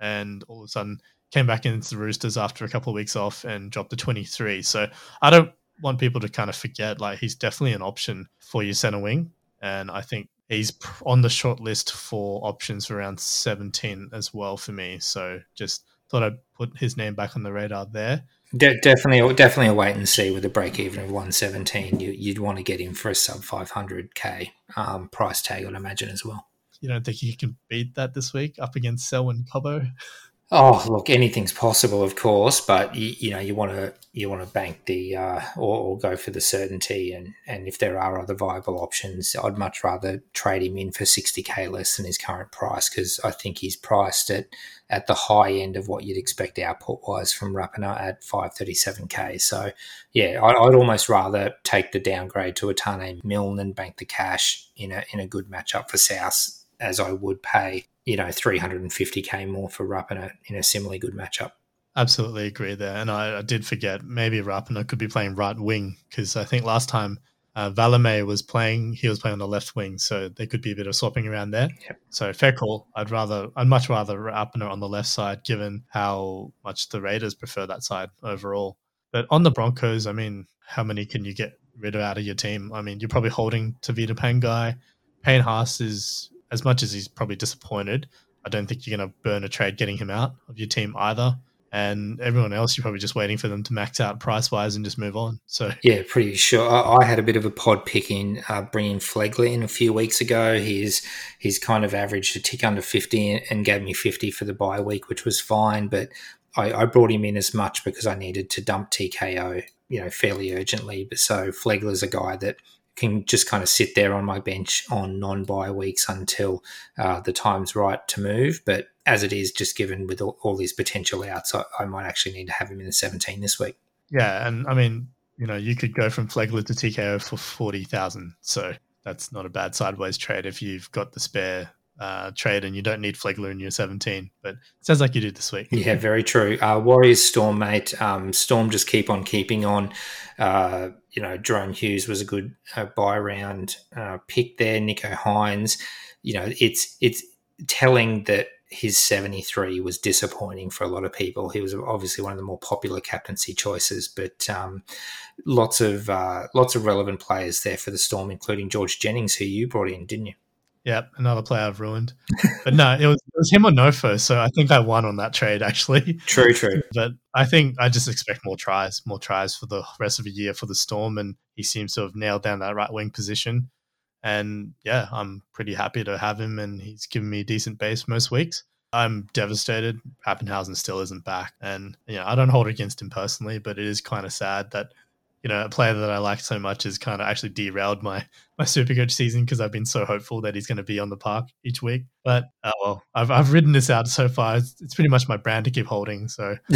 and all of a sudden came back into the Roosters after a couple of weeks off and dropped to 23. So I don't want people to kind of forget, like, he's definitely an option for your center wing. And I think he's on the short list for options for around 17 as well for me. So just thought I'd put his name back on the radar there. De- definitely, definitely a wait and see with a break even of 117. You, would want to get him for a sub 500k um, price tag, I'd imagine as well. You don't think you can beat that this week up against Selwyn Cobbo? Oh, look, anything's possible, of course, but you, you know you want to you want to bank the uh, or, or, go for the certainty, and and if there are other viable options, I'd much rather trade him in for sixty k less than his current price because I think he's priced at at the high end of what you'd expect output wise from Rapana at five thirty seven k. So yeah, I'd, I'd, almost rather take the downgrade to a Taane Milne and bank the cash in a in a good matchup for South as I would pay you know 350k more for Rapana in a similarly good matchup. Absolutely agree there, and I, I did forget maybe Rapana could be playing right wing because I think last time uh, Valemei was playing, he was playing on the left wing, so there could be a bit of swapping around there. Yep. So fair call. I'd rather, I'd much rather Rapana on the left side, given how much the Raiders prefer that side overall. But on the Broncos, I mean, how many can you get rid of out of your team? I mean, you're probably holding Tevita Pangai. Payne Haas is as much as he's probably disappointed, I don't think you're going to burn a trade getting him out of your team either. And everyone else, you're probably just waiting for them to max out price wise and just move on. So yeah, pretty sure. I, I had a bit of a pod pick in uh, bringing Flegler in a few weeks ago. He's he's kind of averaged a tick under fifty and gave me fifty for the bye week, which was fine. But I, I brought him in as much because I needed to dump TKO, you know, fairly urgently. But so Flegler's a guy that can just kind of sit there on my bench on non buy weeks until uh, the time's right to move. But as it is, just given with all, all these potential outs, I, I, might actually need to have him in the 17 this week. Yeah. And I mean, you know, you could go from Flegler to TKO for 40,000. So that's not a bad sideways trade if you've got the spare uh, trade and you don't need Flegler in your 17. But sounds like you did this week. Yeah, very true. Uh, Warriors Storm, mate. Um, Storm just keep on keeping on. Uh, you know, Jahrome Hughes was a good uh, buy round uh, pick there. Nicho Hynes. You know, it's it's telling that his 73 was disappointing for a lot of people. He was obviously one of the more popular captaincy choices, but um, lots of uh, lots of relevant players there for the Storm, including George Jennings, who you brought in, didn't you? Yep, another player I've ruined. But no, it was, it was him or Nofo, so I think I won on that trade actually. True, true. But I think I just expect more tries, more tries for the rest of the year for the Storm, and he seems to have nailed down that right wing position. And yeah, I'm pretty happy to have him, and he's given me a decent base most weeks. I'm devastated. Papenhuyzen still isn't back, and you know I don't hold it against him personally, but it is kind of sad that you know, a player that I like so much has kind of actually derailed my my Supercoach season because I've been so hopeful that he's going to be on the park each week. But uh, well, I've I've ridden this out so far. It's, it's pretty much my brand to keep holding. So,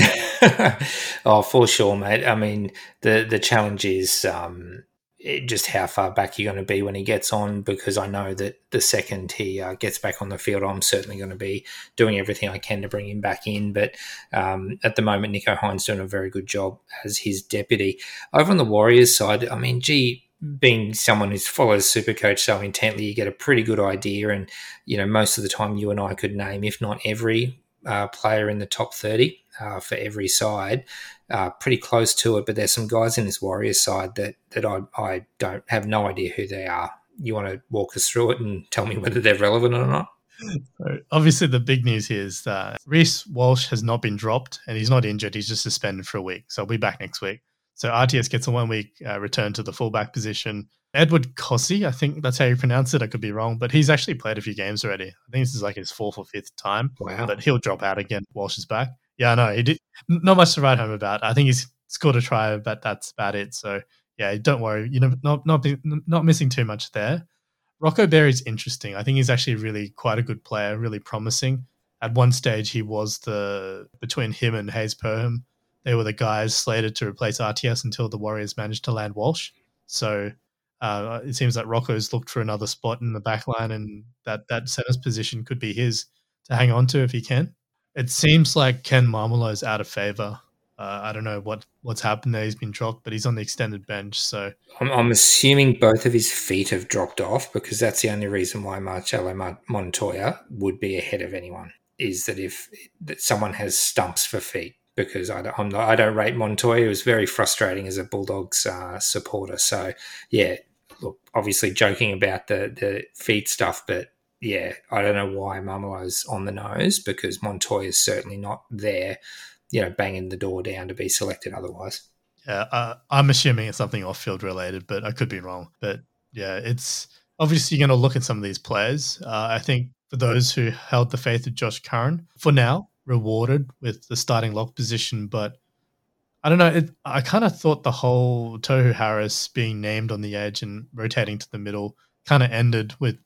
oh, for sure, mate. I mean, the the challenge is, um, just how far back you're going to be when he gets on because I know that the second he uh, gets back on the field, I'm certainly going to be doing everything I can to bring him back in. But um, at the moment, Nicho Hynes doing a very good job as his deputy. Over on the Warriors side, I mean, gee, being someone who follows Supercoach so intently, you get a pretty good idea. And, you know, most of the time you and I could name, if not every uh, player in the top 30 uh, for every side uh, pretty close to it. But there's some guys in this Warriors side that that I, I don't have no idea who they are. You want to walk us through it and tell me whether they're relevant or not? So obviously, the big news here is that Reece Walsh has not been dropped and he's not injured. He's just suspended for a week. So I'll be back next week. So RTS gets a one week uh, return to the fullback position. Edward Kosi, I think that's how you pronounce it. I could be wrong, but he's actually played a few games already. I think this is like his fourth or fifth time. Wow. But he'll drop out again. Walsh is back. Yeah, no, he did not much to write home about. I think he's scored a try, but that's about it. So yeah, don't worry. You know, not not not missing too much there. Rocco Berry's interesting. I think he's actually really quite a good player, really promising. At one stage, he was the between him and Hayze Perham, they were the guys slated to replace RTS until the Warriors managed to land Walsh. So uh, it seems like Rocco's looked for another spot in the back line, and that that center's position could be his to hang on to if he can. It seems like Ken Maumalo is out of favor. Uh, I don't know what what's happened there. He's been dropped, but he's on the extended bench. So I'm, I'm, assuming both of his feet have dropped off because that's the only reason why Marcelo Montoya would be ahead of anyone. Is that if that someone has stumps for feet? Because I don't, I'm not, I don't rate Montoya. It was very frustrating as a Bulldogs uh, supporter. So yeah, look, obviously joking about the the feet stuff, but yeah, I don't know why Maumalo's on the nose because Montoya is certainly not there, you know, banging the door down to be selected otherwise. Yeah, uh, I'm assuming it's something off field related, but I could be wrong. But yeah, it's obviously going to look at some of these players. Uh, I think for those who held the faith of Josh Curran, for now, rewarded with the starting lock position, but I don't know. It, I kind of thought the whole Tohu Harris being named on the edge and rotating to the middle kind of ended with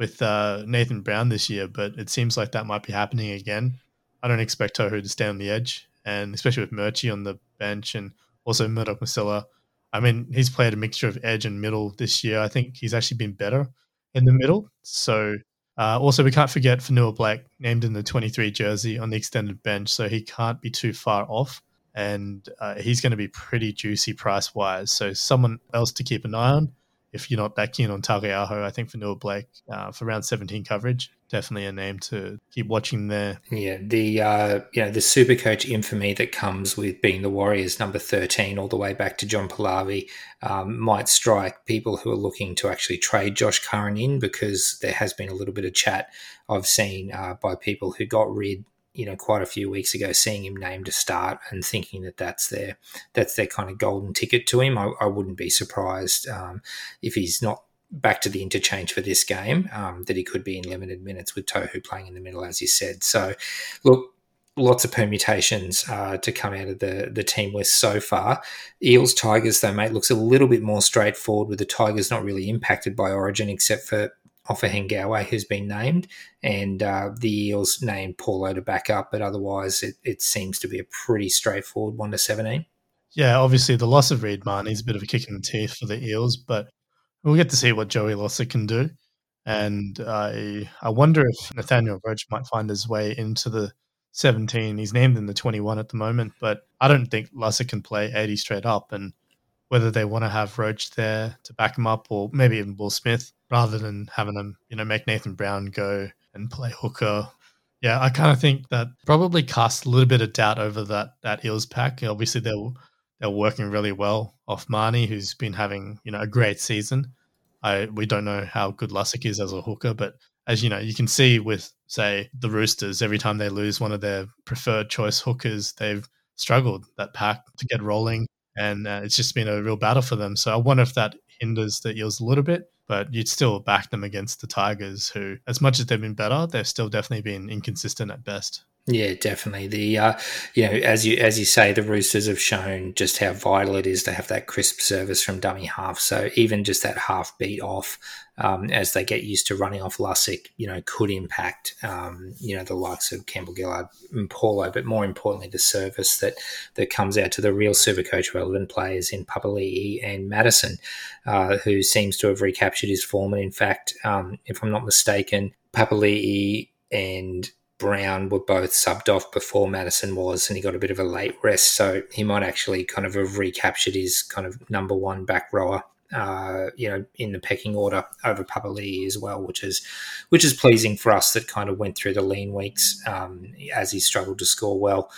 with uh, Nathan Brown this year, but it seems like that might be happening again. I don't expect Tohu to stay on the edge, and especially with Murchie on the bench and also Murdoch Masila. I mean, he's played a mixture of edge and middle this year. I think he's actually been better in the middle. So, uh, also, we can't forget Fonua-Blake named in the 23 jersey on the extended bench, so he can't be too far off. And uh, he's going to be pretty juicy price wise. So, someone else to keep an eye on if you're not that keen on Taukei'aho, I think Fonua-Blake uh, for round 17 coverage, definitely a name to keep watching there. Yeah, the uh, you know the super coach infamy that comes with being the Warriors number 13 all the way back to John Pallavi um, might strike people who are looking to actually trade Josh Curran in because there has been a little bit of chat I've seen uh, by people who got rid you know quite a few weeks ago seeing him named to start and thinking that that's their that's their kind of golden ticket to him i, I wouldn't be surprised um, if he's not back to the interchange for this game um, that he could be in limited minutes with tohu playing in the middle as you said so look lots of permutations uh, to come out of the the team list so far. Eels Tigers though, mate, looks a little bit more straightforward with the Tigers not really impacted by Origin except for Ofahengaue, who's been named, and uh, the Eels named Paulo to back up, but otherwise it, it seems to be a pretty straightforward 1 to 17. Yeah, obviously the loss of Reed Mahoney is a bit of a kick in the teeth for the Eels, but we'll get to see what Joey Lussick can do. And I I wonder if Nathaniel Roache might find his way into the 17. He's named in the 21 at the moment, but I don't think Lussick can play 80 straight up. And whether they want to have Roache there to back him up or maybe even Will Smith rather than having them, you know, make Nathan Brown go and play hooker. Yeah, I kind of think that probably cast a little bit of doubt over that that Eels pack. Obviously, they're they're working really well off Mahoney, who's been having you know a great season. I we don't know how good Lussick is as a hooker, but as you know, you can see with say the Roosters, every time they lose one of their preferred choice hookers, they've struggled that pack to get rolling and uh, it's just been a real battle for them. So I wonder if that hinders the Eels a little bit, but you'd still back them against the Tigers, who, as much as they've been better, they've still definitely been inconsistent at best. Yeah, definitely. The uh, you know, as you as you say, the Roosters have shown just how vital it is to have that crisp service from dummy half. So even just that half beat off, um, as they get used to running off Lussick, you know, could impact um, you know the likes of Campbell Gillard and Paulo, but more importantly, the service that that comes out to the real Super Coach relevant players in Papali'i and Matterson, uh, who seems to have recaptured his form. And in fact, um, if I'm not mistaken, Papali'i and Brown were both subbed off before Matterson was, and he got a bit of a late rest. So he might actually kind of have recaptured his kind of number one back rower, uh, you know, in the pecking order over Papali'i as well, which is which is pleasing for us. That kind of went through the lean weeks um, as he struggled to score well.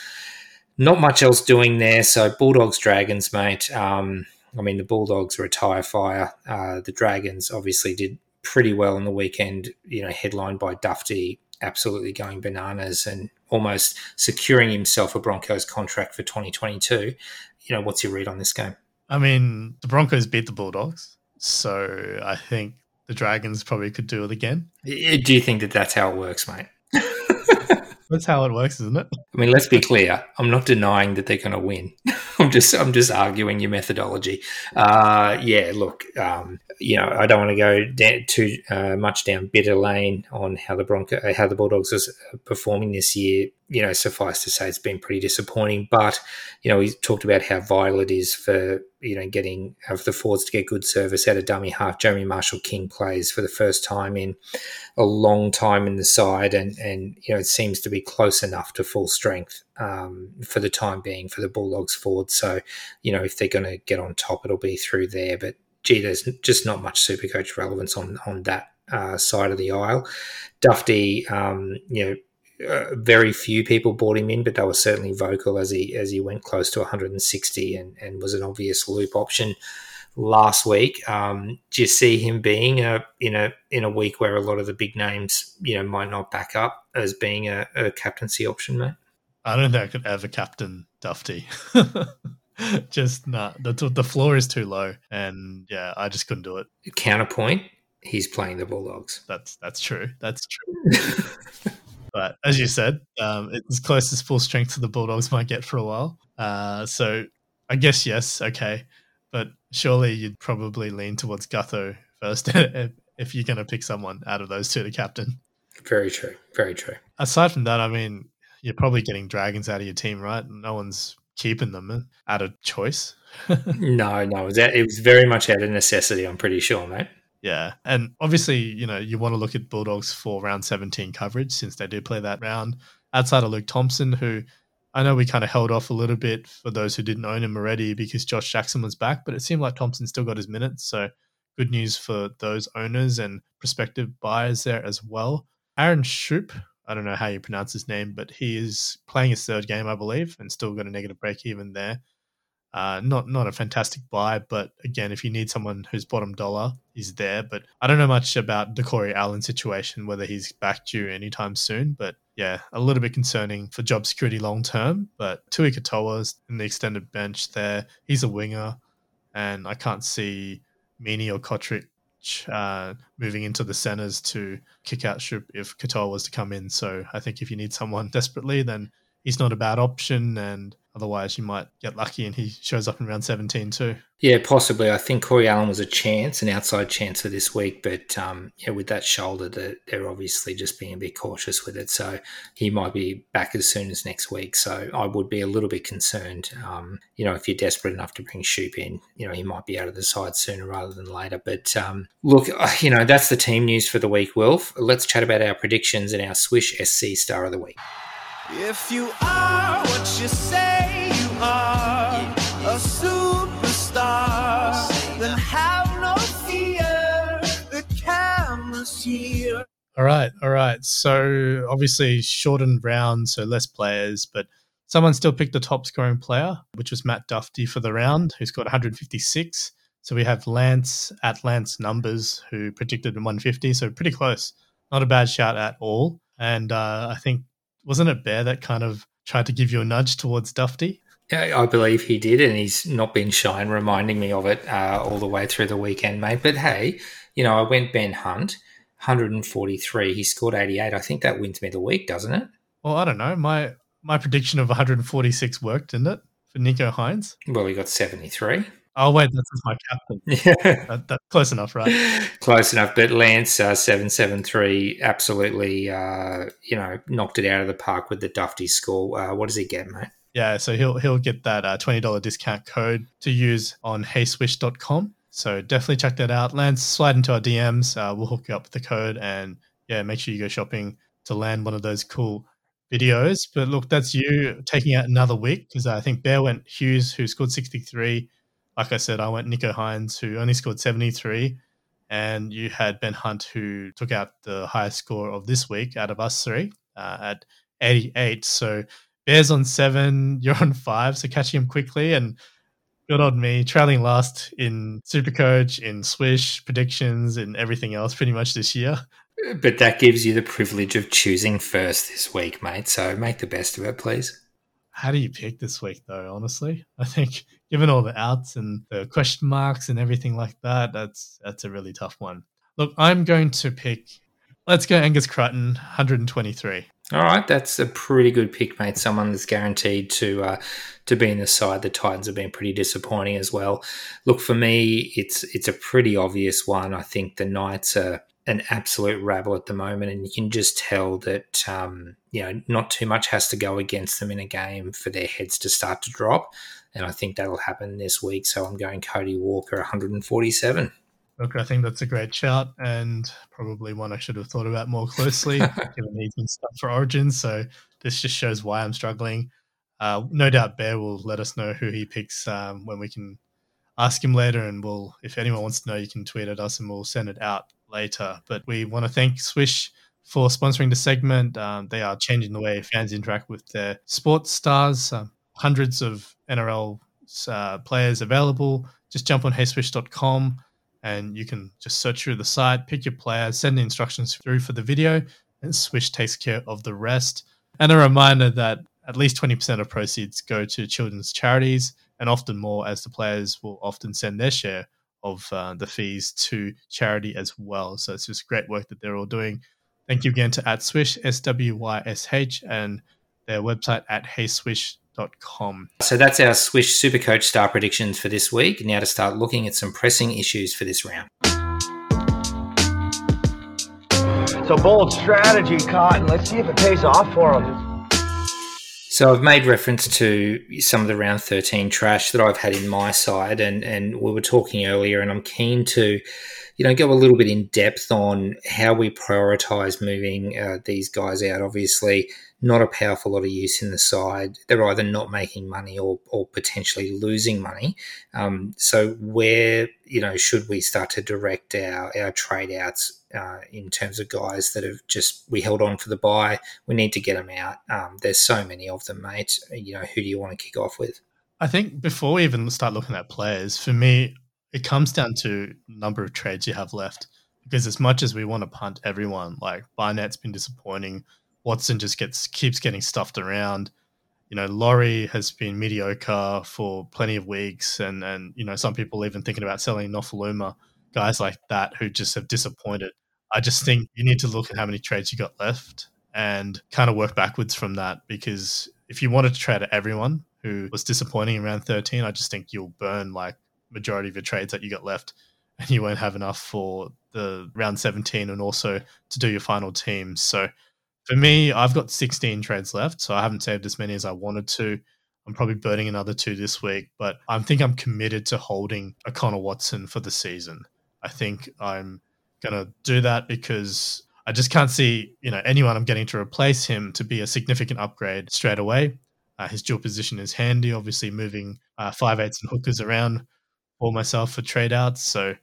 Not much else doing there. So Bulldogs, Dragons, mate. Um, I mean, the Bulldogs were a tire fire. Uh, the Dragons obviously did pretty well on the weekend. You know, headlined by Dufty absolutely going bananas and almost securing himself a Broncos contract for 2022. You know, what's your read on this game? I mean, the Broncos beat the Bulldogs, so I think the Dragons probably could do it again. Do you think that that's how it works, mate? That's how it works, isn't it? I mean, let's be clear. I'm not denying that they're going to win. I'm just, I'm just arguing your methodology. Uh, yeah, look, um, you know, I don't want to go too uh, much down bitter lane on how the Bronco, uh, how the Bulldogs are performing this year. You know, suffice to say, it's been pretty disappointing. But you know, we talked about how vital it is for you know getting of the Fords to get good service out of dummy half. Jeremy Marshall King plays for the first time in a long time in the side, and and you know it seems to be close enough to full strength um, for the time being for the Bulldogs forward. So you know if they're going to get on top, it'll be through there. But gee, there's just not much super coach relevance on on that uh, side of the aisle. Dufty, um, you know. Uh, very few people bought him in, but they were certainly vocal as he as he went close to 160 and, and was an obvious loop option last week. Um, do you see him being a in a in a week where a lot of the big names you know might not back up as being a, a captaincy option, mate? I don't think I could ever captain Dufty. just not nah, the the floor is too low, and yeah, I just couldn't do it. Counterpoint: He's playing the Bulldogs. That's that's true. That's true. but as you said, um, it's as close as full strength to the Bulldogs might get for a while. Uh, so I guess yes, okay, but surely you'd probably lean towards Gutho first if you're going to pick someone out of those two to captain. Very true. Very true. Aside from that, I mean, you're probably getting dragons out of your team, right? No one's keeping them out of choice. no, no, it was, it was very much out of necessity. I'm pretty sure, mate. Yeah, and obviously, you know, you want to look at Bulldogs for round 17 coverage since they do play that round. Outside of Luke Thompson, who I know we kind of held off a little bit for those who didn't own him already because Josh Jackson was back, but it seemed like Thompson still got his minutes. So good news for those owners and prospective buyers there as well. Aaron Schoupp, I don't know how you pronounce his name, but he is playing his third game, I believe, and still got a negative break even there. Uh, not not a fantastic buy, but again, if you need someone who's bottom dollar, he's there. But I don't know much about the Corey Allen situation, whether he's back due anytime soon. But yeah, a little bit concerning for job security long term. But Tui Katoa's in the extended bench there. He's a winger, and I can't see Meaney or Cotric uh, moving into the centers to kick out Schoupp if Katoa was to come in. So I think if you need someone desperately, then he's not a bad option. And Otherwise, you might get lucky and he shows up in round 17 too. Yeah, possibly. I think Corey Allen was a chance, an outside chance for this week, but um, yeah, with that shoulder, they're obviously just being a bit cautious with it. So he might be back as soon as next week. So I would be a little bit concerned. Um, you know, if you're desperate enough to bring Schoupp in, you know, he might be out of the side sooner rather than later. But um, look, you know, that's the team news for the week, Wilf. Let's chat about our predictions and our Swysh SC Star of the Week. If you are what you say you are, a superstar, then have no fear. The camera's here. All right, all right. So obviously shortened round, so less players, but someone still picked the top scoring player, which was Matt Dufty for the round, who scored 156. So we have Lance at Lance numbers, who predicted 150, so pretty close. Not a bad shout at all. And uh, I think wasn't it Bear that kind of tried to give you a nudge towards Dufty? Yeah, I believe he did, and he's not been shy in reminding me of it uh, all the way through the weekend, mate. But hey, you know, I went Ben Hunt, 143. He scored 88. I think that wins me the week, doesn't it? Well, I don't know. My my prediction of 146 worked, didn't it, for Nicho Hynes? Well, we got 73. Oh wait, that's just my captain. Yeah. That, that's close enough, right? Close enough, but Lance uh, seven seven three absolutely, uh, you know, knocked it out of the park with the Dufty score. Uh, what does he get, mate? Yeah, so he'll he'll get that uh, twenty dollar discount code to use on HeySwysh.com. So definitely check that out. Lance, slide into our DMs. Uh, we'll hook you up with the code, and yeah, make sure you go shopping to land one of those cool videos. But look, that's you taking out another week because I think Bear went Hughes, who scored sixty three. Like I said, I went Nicho Hynes, who only scored seventy three, and you had Ben Hunt, who took out the highest score of this week out of us three uh, at eighty eight. So Bears on seven, you're on five, so catching him quickly and good on me, trailing last in Supercoach, in Swysh predictions, and everything else pretty much this year. But that gives you the privilege of choosing first this week, mate. So make the best of it, please. How do you pick this week, though? Honestly, I think given all the outs and the question marks and everything like that, that's that's a really tough one. Look, I'm going to pick. Let's go Angus Crichton, 123. All right, that's a pretty good pick, mate. Someone that's guaranteed to uh, to be in the side. The Titans have been pretty disappointing as well. Look for me, it's it's a pretty obvious one. I think the Knights are an absolute rabble at the moment, and you can just tell that um, you know not too much has to go against them in a game for their heads to start to drop. And I think that'll happen this week. So I'm going Cody Walker, 147. Look, I think that's a great shout and probably one I should have thought about more closely, given he's been stuck for Origins. So this just shows why I'm struggling. Uh, no doubt Bear will let us know who he picks um, when we can ask him later. And we'll, if anyone wants to know, you can tweet at us and we'll send it out later. But we want to thank Swysh for sponsoring the segment. Um, they are changing the way fans interact with their sports stars. Um, hundreds of NRL uh, players available. Just jump on heyswysh.com and you can just search through the site, pick your player, send the instructions through for the video, and Swysh takes care of the rest. And a reminder that at least 20% of proceeds go to children's charities, and often more, as the players will often send their share of uh, the fees to charity as well. So it's just great work that they're all doing. Thank you again to at Swysh, S W Y S H, and their website at heyswysh.com. So that's our Swysh Supercoach star predictions for this week. Now to start looking at some pressing issues for this round. It's a bold strategy, Cotton. Let's see if it pays off for him. So I've made reference to some of the round 13 trash that I've had in my side, and, and we were talking earlier, and I'm keen to, you know, go a little bit in depth on how we prioritise moving uh, these guys out. Obviously, not a powerful lot of use in the side. They're either not making money or, or potentially losing money. Um, so where, you know, should we start to direct our, our trade outs uh, in terms of guys that have just we held on for the buy. We need to get them out. Um, there's so many of them, mate. You know, who do you want to kick off with? I think before we even start looking at players, for me, it comes down to number of trades you have left. Because as much as we want to punt everyone, like Barnett's been disappointing, Watson just gets keeps getting stuffed around. You know, Laurie has been mediocre for plenty of weeks, and and you know some people even thinking about selling Nofoaluma, guys like that who just have disappointed. I just hmm. think you need to look at how many trades you got left and kind of work backwards from that because if you wanted to trade everyone who was disappointing in round 13, I just think you'll burn like majority of your trades that you got left and you won't have enough for the round 17 and also to do your final team. So for me, I've got 16 trades left, so I haven't saved as many as I wanted to. I'm probably burning another two this week, but I think I'm committed to holding a Connor Watson for the season. I think I'm going to do that because I just can't see you know anyone I'm getting to replace him to be a significant upgrade straight away. Uh, his dual position is handy, obviously moving uh, five eights and hookers around for myself for trade outs. So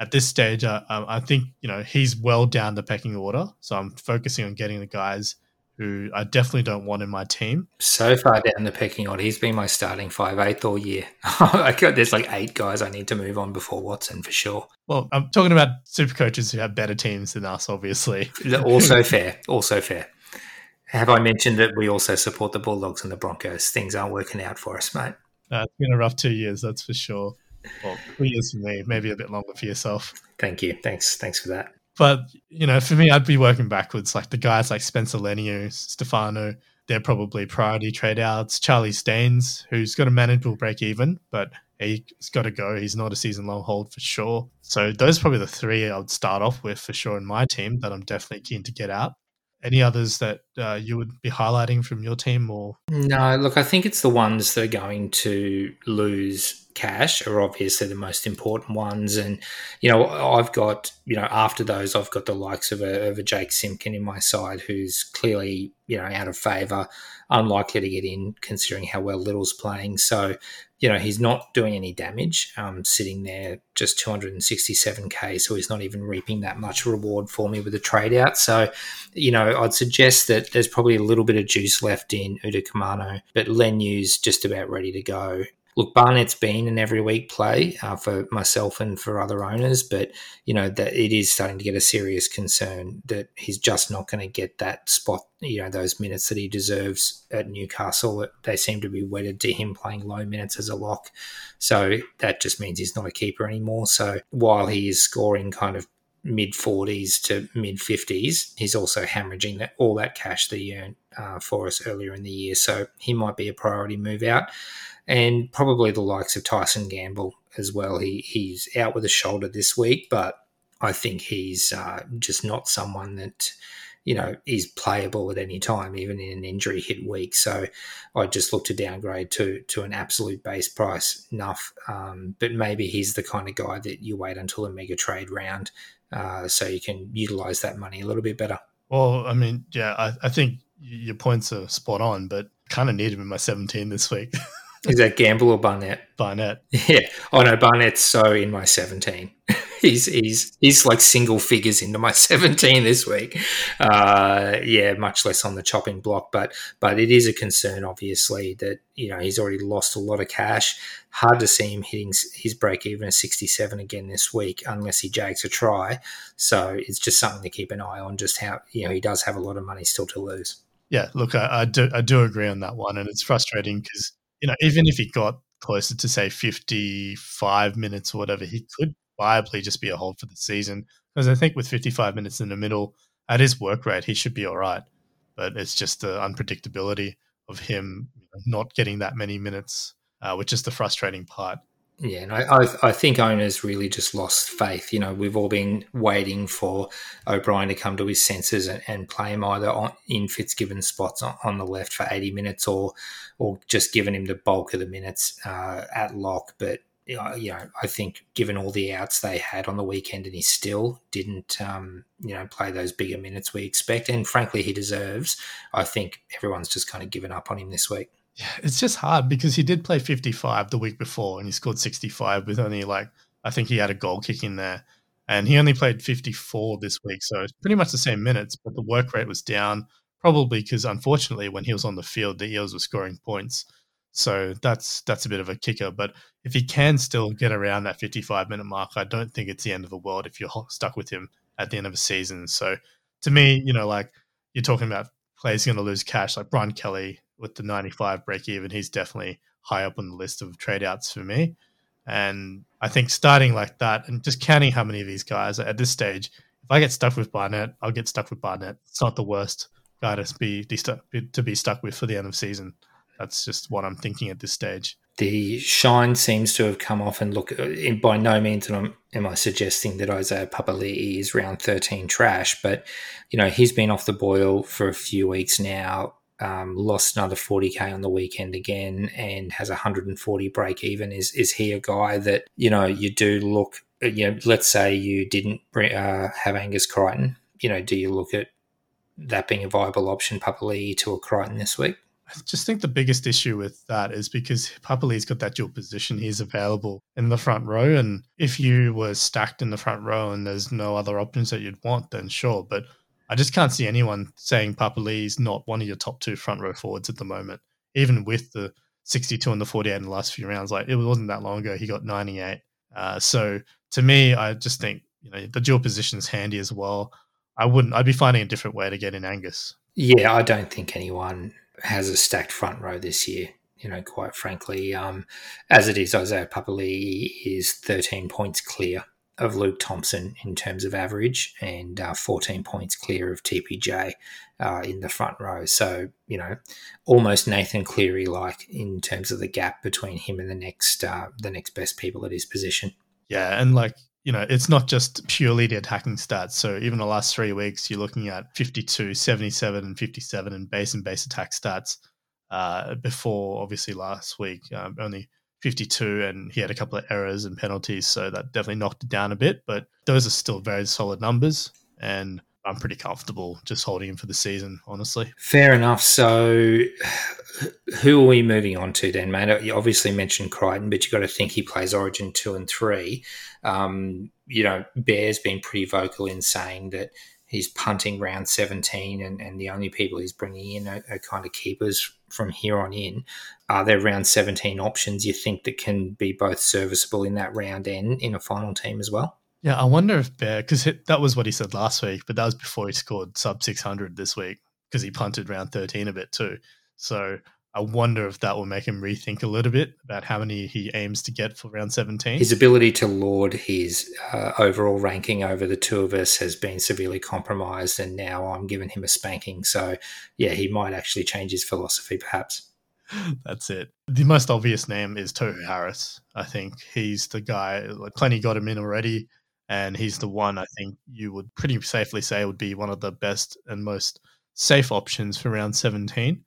at this stage, I, I think you know he's well down the pecking order. So I'm focusing on getting the guys who I definitely don't want in my team. So far down the pecking order, he's been my starting five eighth all year. I got there's like eight guys I need to move on before Watson for sure. Well, I'm talking about super coaches who have better teams than us, obviously. also fair. Also fair. Have I mentioned that we also support the Bulldogs and the Broncos? Things aren't working out for us, mate. Uh, it's been a rough two years, that's for sure. Well, two years for me, maybe a bit longer for yourself. Thank you. Thanks. Thanks for that. but you know, for me, I'd be working backwards. Like the guys like Spencer Leniu, Stefano, they're probably priority trade outs. Charlie Staines, who's got a manageable break even, but he's got to go. He's not a season long hold for sure. So those are probably the three I would start off with for sure in my team that I'm definitely keen to get out. Any others that uh, you would be highlighting from your team or? No, look, I think it's the ones that are going to lose cash are obviously the most important ones. And, you know, I've got, you know, after those, I've got the likes of a, of a Jake Simpkin in my side who's clearly, you know, out of favour, unlikely to get in considering how well Liddle's playing. So, you know, he's not doing any damage, um, sitting there just 267k. So he's not even reaping that much reward for me with a trade out. So, you know, I'd suggest that there's probably a little bit of juice left in Utoikamanu, but Leniu's just about ready to go look, Barnett's been an every week play uh, for myself and for other owners, but you know that it is starting to get a serious concern that he's just not going to get that spot, you know, those minutes that he deserves at Newcastle. They seem to be wedded to him playing low minutes as a lock, so that just means he's not a keeper anymore. So while he is scoring kind of mid 40s to mid 50s, he's also hemorrhaging that all that cash that he earned uh, for us earlier in the year. So he might be a priority move out and probably the likes of Tyson Gamble as well. He he's out with a shoulder this week, but I think he's uh, just not someone that you know is playable at any time, even in an injury hit week. So I just look to downgrade to to an absolute base price enough. Um, but maybe he's the kind of guy that you wait until a mega trade round, uh, so you can utilize that money a little bit better. Well, I mean, yeah, I, I think your points are spot on, but kind of need him in my 17 this week. Is that Gamble or Barnett? Barnett. Yeah. Oh no, Barnett's so in my seventeen. he's he's he's like single figures into my seventeen this week. Uh, yeah, much less on the chopping block, but but it is a concern, obviously, that you know he's already lost a lot of cash. Hard to see him hitting his break even at sixty seven again this week, unless he jags a try. So it's just something to keep an eye on. Just how you know he does have a lot of money still to lose. Yeah, look, I, I do I do agree on that one, and it's frustrating because you know, even if he got closer to say 55 minutes or whatever, he could viably just be a hold for the season. Because I think with 55 minutes in the middle at his work rate, he should be all right. But it's just the unpredictability of him not getting that many minutes, uh, which is the frustrating part. Yeah, and I, I, think owners really just lost faith. You know, we've all been waiting for O'Brien to come to his senses and, and play him either on, in Fitzgibbon spots on, on, the left for 80 minutes or or just giving him the bulk of the minutes uh, at lock. But, you know, I think given all the outs they had on the weekend and he still didn't, um, you know, play those bigger minutes we expect. And frankly, he deserves. I think everyone's just kind of given up on him this week. It's just hard because he did play 55 the week before and he scored 65 with only like, I think he had a goal kick in there. And he only played 54 this week. So it's pretty much the same minutes, but the work rate was down, probably because unfortunately when he was on the field, the Eels were scoring points. So that's that's a bit of a kicker. But if he can still get around that 55 minute mark, I don't think it's the end of the world if you're stuck with him at the end of a season. So to me, you know, like you're talking about players going to lose cash, like Brian Kelly, with the 95 break even, he's definitely high up on the list of trade outs for me. And I think starting like that and just counting how many of these guys at this stage, if I get stuck with Barnett, I'll get stuck with Barnett. It's not the worst guy to be, to be stuck with for the end of season. That's just what I'm thinking at this stage. The shine seems to have come off, and look, by no means am I suggesting that Isaiah Papali'i is round 13 trash, but you know he's been off the boil for a few weeks now um, lost another 40k on the weekend again and has 140 break even is is he a guy that you know you do look you know let's say you didn't uh, have Angus Crichton you know do you look at that being a viable option Papali'i to a Crichton this week I just think the biggest issue with that is because Papali's got that dual position. He's available in the front row. And if you were stacked in the front row and there's no other options that you'd want, then sure. But I just can't see anyone saying Papali'i is not one of your top two front row forwards at the moment, even with the 62 and the 48 in the last few rounds. Like it wasn't that long ago, he got 98. Uh, so to me, I just think you know the dual position is handy as well. I wouldn't. I'd be finding a different way to get in Angus. Yeah, I don't think anyone has a stacked front row this year. You know, quite frankly, um, as it is, Isaiah Papali is 13 points clear of Luke Thompson in terms of average and uh, 14 points clear of TPJ uh, in the front row. So, you know, almost Nathan Cleary like in terms of the gap between him and the next uh, the next best people at his position. Yeah, and like you know, it's not just purely the attacking stats. So even the last three weeks, you're looking at 52, 77, and 57 in base and base attack stats. Uh, before obviously last week, um, only 52, and he had a couple of errors and penalties, so that definitely knocked it down a bit. But those are still very solid numbers, and I'm pretty comfortable just holding him for the season, honestly. Fair enough. So, who are we moving on to then, mate? You obviously mentioned Crichton, but you've got to think he plays Origin 2 and 3. Um, you know, Bear's been pretty vocal in saying that he's punting round 17 and, and the only people he's bringing in are, are, kind of keepers from here on in are there round 17 options you think that can be both serviceable in that round and in a final team as well? Yeah i wonder if bear because that was what he said last week but that was before he scored sub 600 this week because he punted round 13 a bit too. So I wonder if that will make him rethink a little bit about how many he aims to get for round 17. His ability to lord his uh, overall ranking over the two of us has been severely compromised, and now I'm giving him a spanking. So, yeah, he might actually change his philosophy, perhaps. That's it. The most obvious name is Tohu Harris. I think he's the guy, like, plenty got him in already, and he's the one I think you would pretty safely say would be one of the best and most safe options for round 17.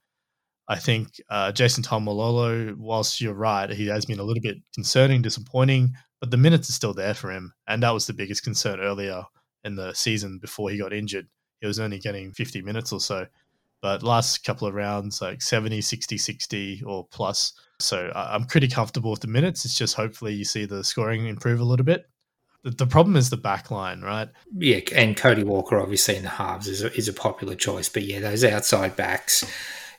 I think uh, Jason Taumalolo, whilst you're right, he has been a little bit concerning, disappointing, but the minutes are still there for him. And that was the biggest concern earlier in the season before he got injured. He was only getting 50 minutes or so. But last couple of rounds, like 70, 60, 60 or plus. So I'm pretty comfortable with the minutes. It's just hopefully you see the scoring improve a little bit. The, the problem is the back line, right? Yeah, and Cody Walker obviously in the halves is a, is a popular choice. But yeah, those outside backs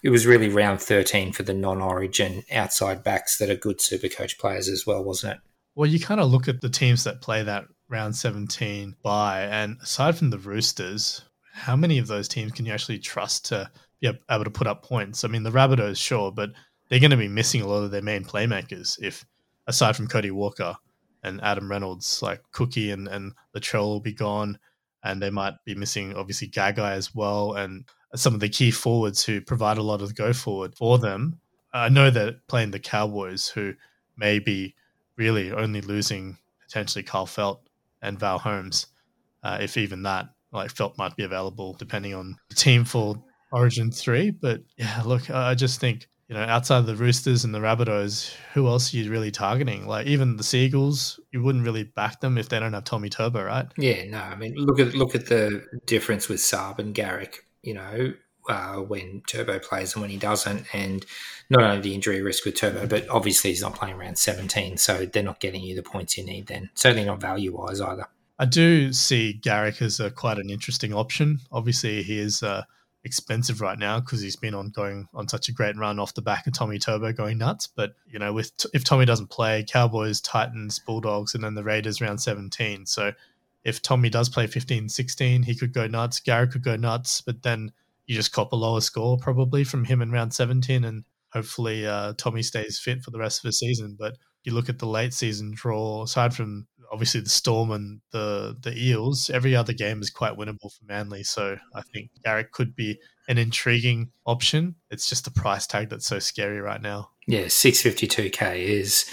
it was really round 13 for the non-origin outside backs that are good super coach players as well, wasn't it? Well, you kind of look at the teams that play that round 17 by, and aside from the Roosters, how many of those teams can you actually trust to be able to put up points? I mean, the Rabbitohs, sure, but they're going to be missing a lot of their main playmakers if, aside from Cody Walker and Adam Reynolds, like Cookie and, and Latrell will be gone, and they might be missing, obviously, Gagai as well, and some of the key forwards who provide a lot of the go forward for them. I know that playing the Cowboys, who may be really only losing potentially Kyle Feldt and Val Holmes, uh, if even that, like Feldt might be available depending on the team for Origin 3. But yeah, look, I just think, you know, outside of the Roosters and the Rabbitohs, who else are you really targeting? Like even the Seagulls, you wouldn't really back them if they don't have Tommy Turbo, right? Yeah, no. I mean, look at look at the difference with Saab and Garrick you know, uh, when Turbo plays and when he doesn't, and not only the injury risk with Turbo, but obviously he's not playing around 17, so they're not getting you the points you need then. Certainly not value wise either. I do see Garrick as a, quite an interesting option. Obviously, he is uh, expensive right now because he's been on going on such a great run off the back of Tommy Turbo going nuts. But you know, with if Tommy doesn't play, Cowboys, Titans, Bulldogs, and then the Raiders round 17. So if Tommy does play 15 16, he could go nuts. Garrick could go nuts, but then you just cop a lower score probably from him in round 17, and hopefully uh, Tommy stays fit for the rest of the season. But you look at the late season draw, aside from obviously the Storm and the, the Eels, every other game is quite winnable for Manly. So I think Garrick could be an intriguing option. It's just the price tag that's so scary right now. Yeah, 652k is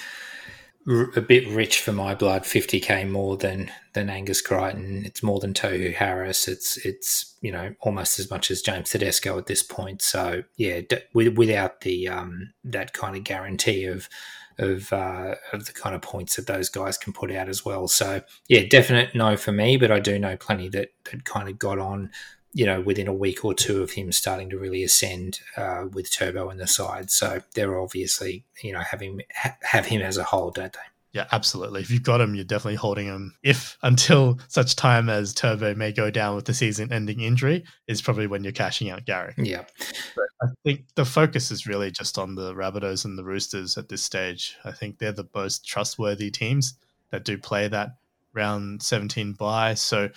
a bit rich for my blood. Fifty k more than than Angus Crichton. It's more than Tohu Harris. It's it's you know almost as much as James Tedesco at this point. So yeah, d- without the um, that kind of guarantee of of uh, of the kind of points that those guys can put out as well. So yeah, definite no for me. But I do know plenty that that kind of got on you know, within a week or two of him starting to really ascend uh, with Turbo in the side. So they're obviously, you know, having ha- have him as a whole, don't they? Yeah, absolutely. If you've got him, you're definitely holding him. If until such time as Turbo may go down with the season-ending injury, is probably when you're cashing out Garrick. Yeah, but I think the focus is really just on the Rabbitohs and the Roosters at this stage. I think they're the most trustworthy teams that do play that round 17 bye. So,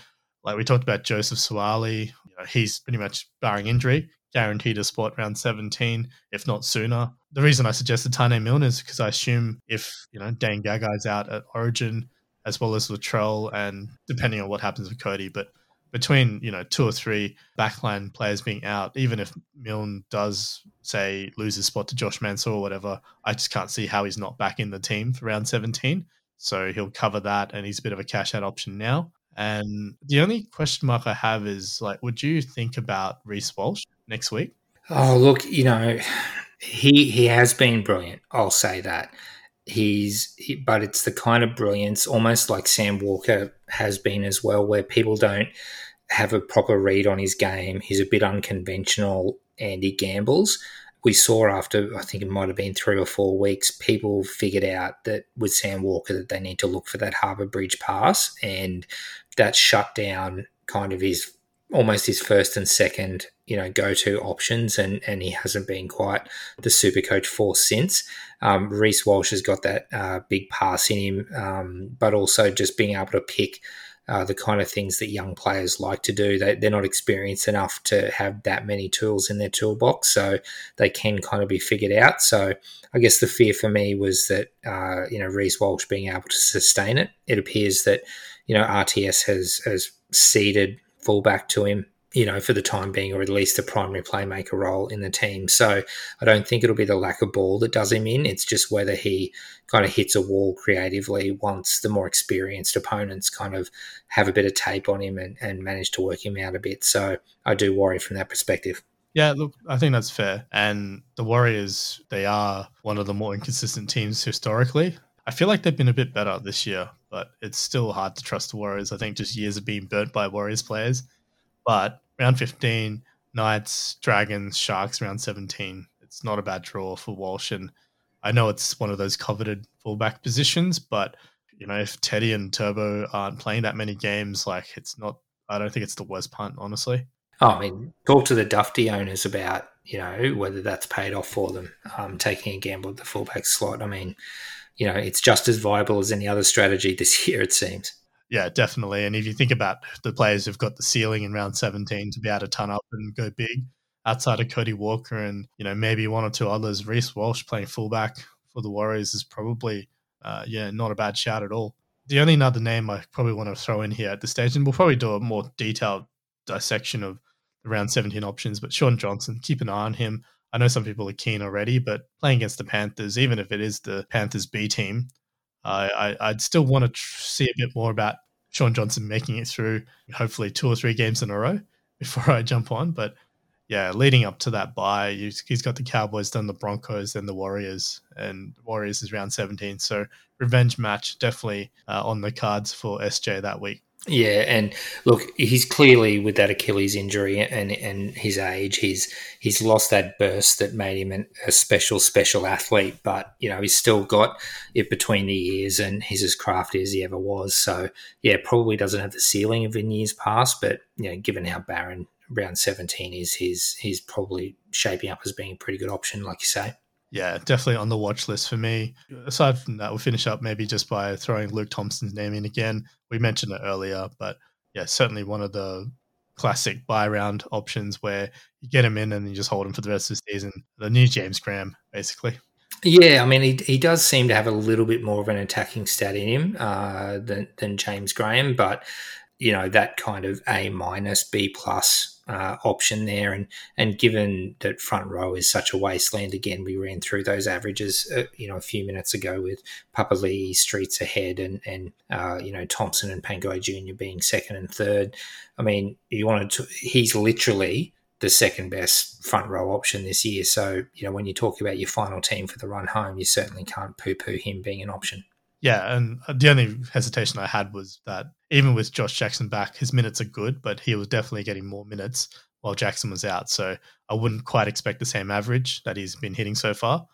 like we talked about Joseph know, he's pretty much barring injury, guaranteed a spot round 17, if not sooner. The reason I suggested Taane Milne is because I assume if, you know, Dane Gagai's out at Origin as well as Latrell, and depending on what happens with Cody. But between you know two or three backline players being out, even if Milne does say lose his spot to Josh Mansour or whatever, I just can't see how he's not back in the team for round 17. So he'll cover that, and he's a bit of a cash out option now. And the only question mark I have is like, would you think about Reece Walsh next week? Oh, look, you know, he he has been brilliant. I'll say that he's, he, but it's the kind of brilliance, almost like Sam Walker has been as well, where people don't have a proper read on his game. He's a bit unconventional and he gambles. We saw after I think it might have been three or four weeks, people figured out that with Sam Walker that they need to look for that Harbour Bridge pass, and that shut down kind of his almost his first and second, you know, go to options, and and he hasn't been quite the super coach for since. Um, Reece Walsh has got that uh, big pass in him, um, but also just being able to pick uh, the kind of things that young players like to do. They, they're not experienced enough to have that many tools in their toolbox, so they can kind of be figured out. So I guess the fear for me was that uh, you know Reece Walsh being able to sustain it. It appears that you know RTS has has ceded fullback to him you know, for the time being, or at least a primary playmaker role in the team. So I don't think it'll be the lack of ball that does him in. It's just whether he kind of hits a wall creatively once the more experienced opponents kind of have a bit of tape on him and, and manage to work him out a bit. So I do worry from that perspective. Yeah, look, I think that's fair. And the Warriors, they are one of the more inconsistent teams historically. I feel like they've been a bit better this year, but it's still hard to trust the Warriors. I think just years of being burnt by Warriors players. But round 15, Knights, Dragons, Sharks, round 17. It's not a bad draw for Walsh. And I know it's one of those coveted fullback positions, but you know, if Teddy and Turbo aren't playing that many games, like it's not, I don't think it's the worst punt, honestly. Oh, I mean, talk to the Dufty owners about, you know, whether that's paid off for them, um, taking a gamble at the fullback slot. I mean, you know, it's just as viable as any other strategy this year, it seems. Yeah, definitely. And if you think about the players who've got the ceiling in round 17 to be able to turn up and go big, outside of Cody Walker and you know maybe one or two others, Reece Walsh playing fullback for the Warriors is probably uh, yeah not a bad shout at all. The only other name I probably want to throw in here at this stage, and we'll probably do a more detailed dissection of the round 17 options, but Sean Johnson, keep an eye on him. I know some people are keen already, but playing against the Panthers, even if it is the Panthers B team, I, I'd still want to tr- see a bit more about Sean Johnson making it through, hopefully two or three games in a row before I jump on. But yeah, leading up to that bye, he's got the Cowboys, then the Broncos, then the Warriors, and Warriors is round 17. So revenge match definitely uh, on the cards for SJ that week. Yeah, and look, he's clearly with that Achilles injury and and his age, he's he's lost that burst that made him an, a special special athlete. But you know, he's still got it between the ears, and he's as crafty as he ever was. So yeah, probably doesn't have the ceiling of in years past, but you know, given how barren round seventeen is, he's he's probably shaping up as being a pretty good option, like you say yeah, definitely on the watch list for me. Aside from that, we'll finish up maybe just by throwing Luke Thompson's name in again. We mentioned it earlier, but yeah, certainly one of the classic bye round options where you get him in and you just hold him for the rest of the season. The new James Graham, basically. Yeah, I mean, he, he does seem to have a little bit more of an attacking stat in him uh, than, than James Graham, but you know that kind of A minus B plus uh, option there. And and given that front row is such a wasteland, again, we ran through those averages, uh, you know, a few minutes ago with Papali'i streets ahead, and and uh, you know Thompson and Pangai Junior being second and third. I mean, you wanted to. He's literally the second best front row option this year. So you know, when you talk about your final team for the run home, you certainly can't poo poo him being an option. Yeah, and uh, the only hesitation I had was that even with Josh Jackson back, his minutes are good, but he was definitely getting more minutes while Jackson was out. So I wouldn't quite expect the same average that he's been hitting so far.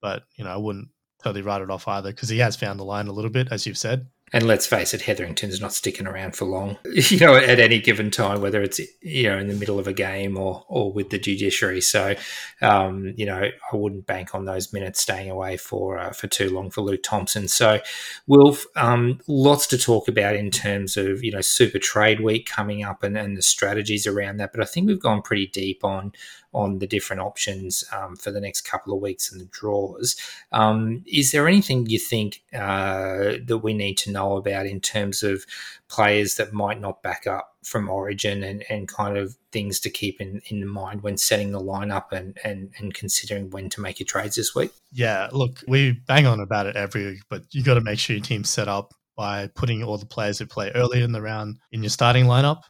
But, you know, I wouldn't totally write it off either because he has found the line a little bit, as you've said. And let's face it, Hetherington's not sticking around for long. You know, at any given time, whether it's you know in the middle of a game or or with the judiciary. So, um, you know, I wouldn't bank on those minutes staying away for uh, for too long for Luke Thompson. So, Wilf, um, lots to talk about in terms of you know Super Trade Week coming up and, and the strategies around that. But I think we've gone pretty deep on on the different options um, for the next couple of weeks and the draws. Um, is there anything you think uh, that we need to know about in terms of players that might not back up from Origin and, and kind of things to keep in, in mind when setting the lineup and, and, and considering when to make your trades this week? Yeah, look, we bang on about it every week, but you got to make sure your team's set up by putting all the players who play early in the round in your starting lineup.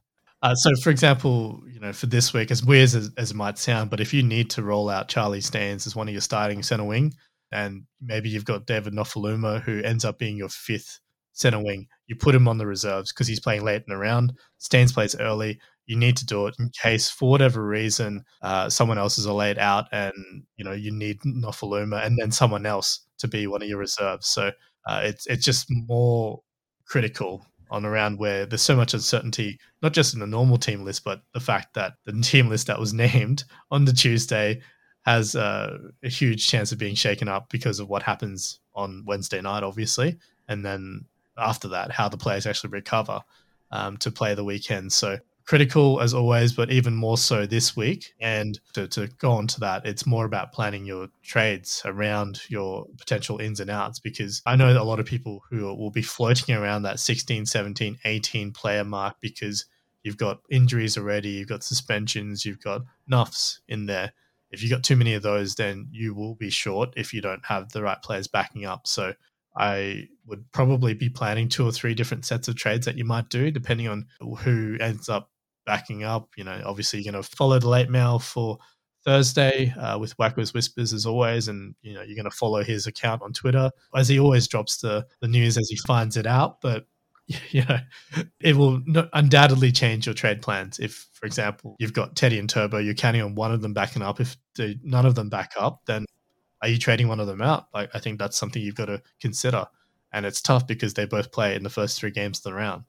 Uh, so, for example, you know, for this week, as weird as, as, it might sound, but if you need to roll out Charlie Staines as one of your starting center wing, and maybe you've got David Nofoaluma who ends up being your fifth center wing, you put him on the reserves because he's playing late in the round. Staines plays early. You need to do it in case, for whatever reason, uh, someone else is laid out, and you know you need Nofoaluma and then someone else to be one of your reserves. So uh, it's it's just more critical on a round where there's so much uncertainty, not just in the normal team list, but the fact that the team list that was named on the Tuesday has uh, a huge chance of being shaken up because of what happens on Wednesday night, obviously, and then after that, how the players actually recover um, to play the weekend. So critical as always, but even more so this week. And to, to go on to that, it's more about planning your trades around your potential ins and outs because I know a lot of people who will be floating around that 16, 17, 18 player mark because you've got injuries already, you've got suspensions, you've got nuffs in there. If you've got too many of those, then you will be short if you don't have the right players backing up. So I would probably be planning two or three different sets of trades that you might do, depending on who ends up backing up. You know, obviously you're going to follow the late mail for Thursday uh, with Wacko's Whispers as always, and you know you're going to follow his account on Twitter as he always drops the the news as he finds it out. But you know, it will undoubtedly change your trade plans. If, for example, you've got Teddy and Turbo, you're counting on one of them backing up. If the, none of them back up, then are you trading one of them out? Like, I think that's something you've got to consider. And it's tough because they both play in the first three games of the round.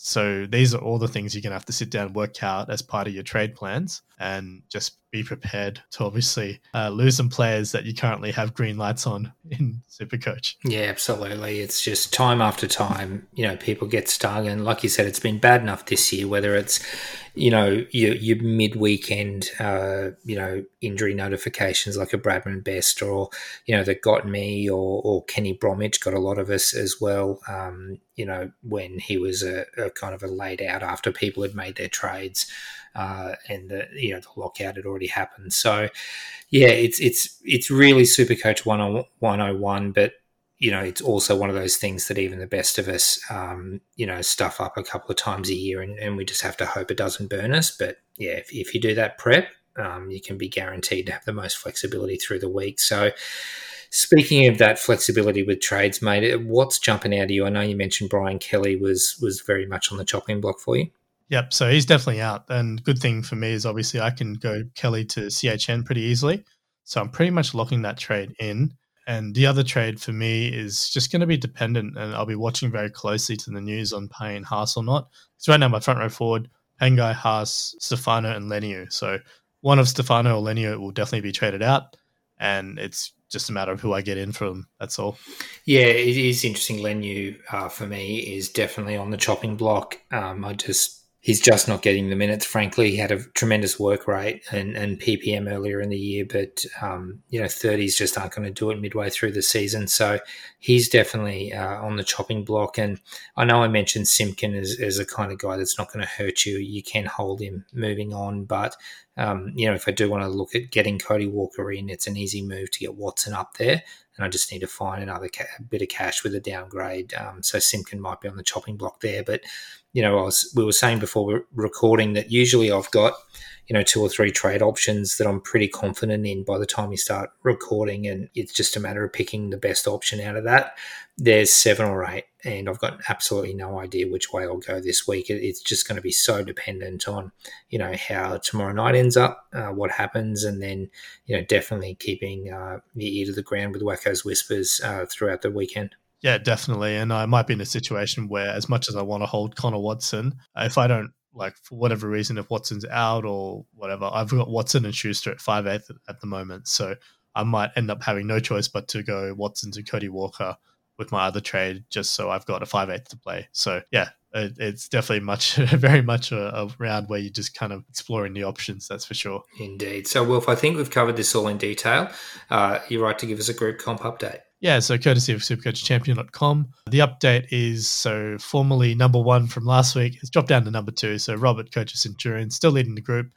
So these are all the things you're going to have to sit down and work out as part of your trade plans and just be prepared to obviously uh, lose some players that you currently have green lights on in Supercoach. Yeah, absolutely. It's just time after time, you know, people get stung. And like you said, it's been bad enough this year, whether it's, you know, your, your mid weekend, uh, you know, injury notifications like a Bradman Best or, you know, that got me or, or Kenny Bromwich got a lot of us as well, um, you know, when he was a, a kind of a laid out after people had made their trades uh, and the you know the lockout had already happened. So yeah, it's it's it's really super coach 101, but you know it's also one of those things that even the best of us um, you know stuff up a couple of times a year, and, and, we just have to hope it doesn't burn us. But yeah, if, if you do that prep, um, you can be guaranteed to have the most flexibility through the week. So. Speaking of that flexibility with trades, mate, what's jumping out of you? I know you mentioned Brian Kelly was was very much on the chopping block for you. Yep. So he's definitely out. And good thing for me is obviously I can go Kelly to CHN pretty easily. So I'm pretty much locking that trade in. And the other trade for me is just going to be dependent, and I'll be watching very closely to the news on Payne Haas or not. Because right now my front row forward, Pangai, Haas, Stefano, and Leniu. So one of Stefano or Leniu will definitely be traded out, and it's just a matter of who I get in from. That's all. Yeah, it is interesting. Leniu uh, for me is definitely on the chopping block. Um, I just he's just not getting the minutes. Frankly, he had a tremendous work rate and, and PPM earlier in the year, but um, you know, 30s just aren't going to do it midway through the season. So he's definitely uh, on the chopping block. And I know I mentioned Simpkin as, as a kind of guy that's not going to hurt you. You can hold him moving on, but um, you know, if I do want to look at getting Cody Walker in, it's an easy move to get Watson up there. And I just need to find another ca- bit of cash with a downgrade. Um, so Simpkin might be on the chopping block there. But you know, was, we were saying before recording that usually I've got, you know, two or three trade options that I'm pretty confident in by the time you start recording. And it's just a matter of picking the best option out of that. There's seven or eight, and I've got absolutely no idea which way I'll go this week. It's just going to be so dependent on, you know, how tomorrow night ends up, uh, what happens, and then, you know, definitely keeping uh, the ear to the ground with Wacko's Whispers uh, throughout the weekend. Yeah, definitely. And I might be in a situation where, as much as I want to hold Connor Watson, if I don't like for whatever reason, if Watson's out or whatever, I've got Watson and Schuster at five eighth at the moment, so I might end up having no choice but to go Watson to Cody Walker with my other trade, just so I've got a five eighth to play. So yeah, it, it's definitely much, very much a, a, round where you're just kind of exploring the options. That's for sure. Indeed. So, Wolf, I think we've covered this all in detail. Uh, you're right to give us a group comp update. Yeah, so courtesy of supercoachchampion.com. The update is so formerly number one from last week has dropped down to number two. So Robert coach of Centurion, still leading the group.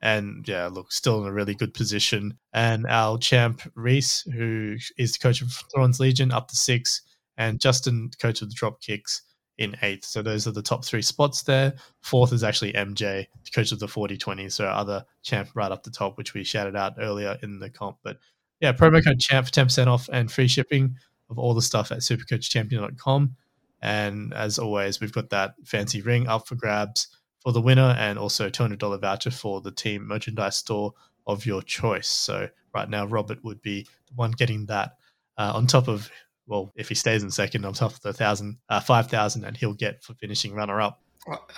And yeah, look, still in a really good position. And our champ Reese, who is the coach of Thorns Legion, up to six. And Justin, coach of the drop kicks, in eighth. So those are the top three spots there. Fourth is actually MJ, coach of the 40 20. So other champ right up the top, which we shouted out earlier in the comp. But yeah, promo code champ for 10% off and free shipping of all the stuff at supercoachchampion.com. And as always, we've got that fancy ring up for grabs for the winner and also $200 voucher for the team merchandise store of your choice. So right now, Robert would be the one getting that uh, on top of well, if he stays in second on top of the thousand, uh, five thousand, and he'll get for finishing runner up.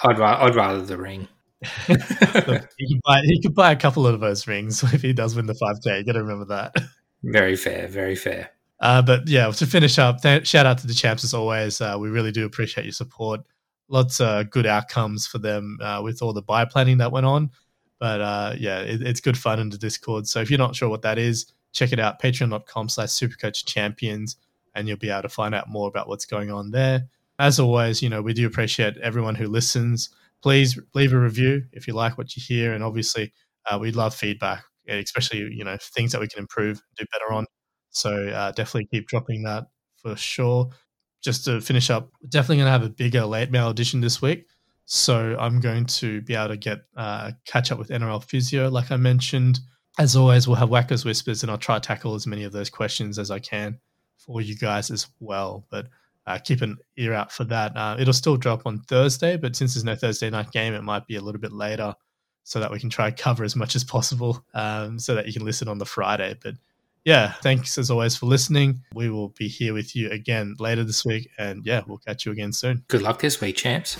I'd, I'd rather the ring. he can buy he could buy a couple of those rings if he does win the five k. You got to remember that. Very fair, very fair. Uh, but yeah, to finish up, th- shout out to the champs as always. Uh, we really do appreciate your support. Lots of good outcomes for them uh, with all the buy planning that went on. But uh, yeah, it, it's good fun in the Discord. So if you're not sure what that is, check it out. Patreon.com slash Supercoach Champions and you'll be able to find out more about what's going on there. As always, you know, we do appreciate everyone who listens. Please leave a review if you like what you hear. And obviously, uh, we love feedback, especially, you know, things that we can improve, do better on. So uh, definitely keep dropping that for sure. Just to finish up, definitely going to have a bigger late mail edition this week. So I'm going to be able to get uh, catch up with NRL Physio, like I mentioned. As always, we'll have Wacko's Whispers, and I'll try to tackle as many of those questions as I can for you guys as well. But uh, keep an ear out for that. Uh, it'll still drop on Thursday, but since there's no Thursday night game, it might be a little bit later so that we can try cover as much as possible um, so that you can listen on the Friday. But yeah, thanks as always for listening. We will be here with you again later this week. And yeah, we'll catch you again soon. Good luck this week, champs.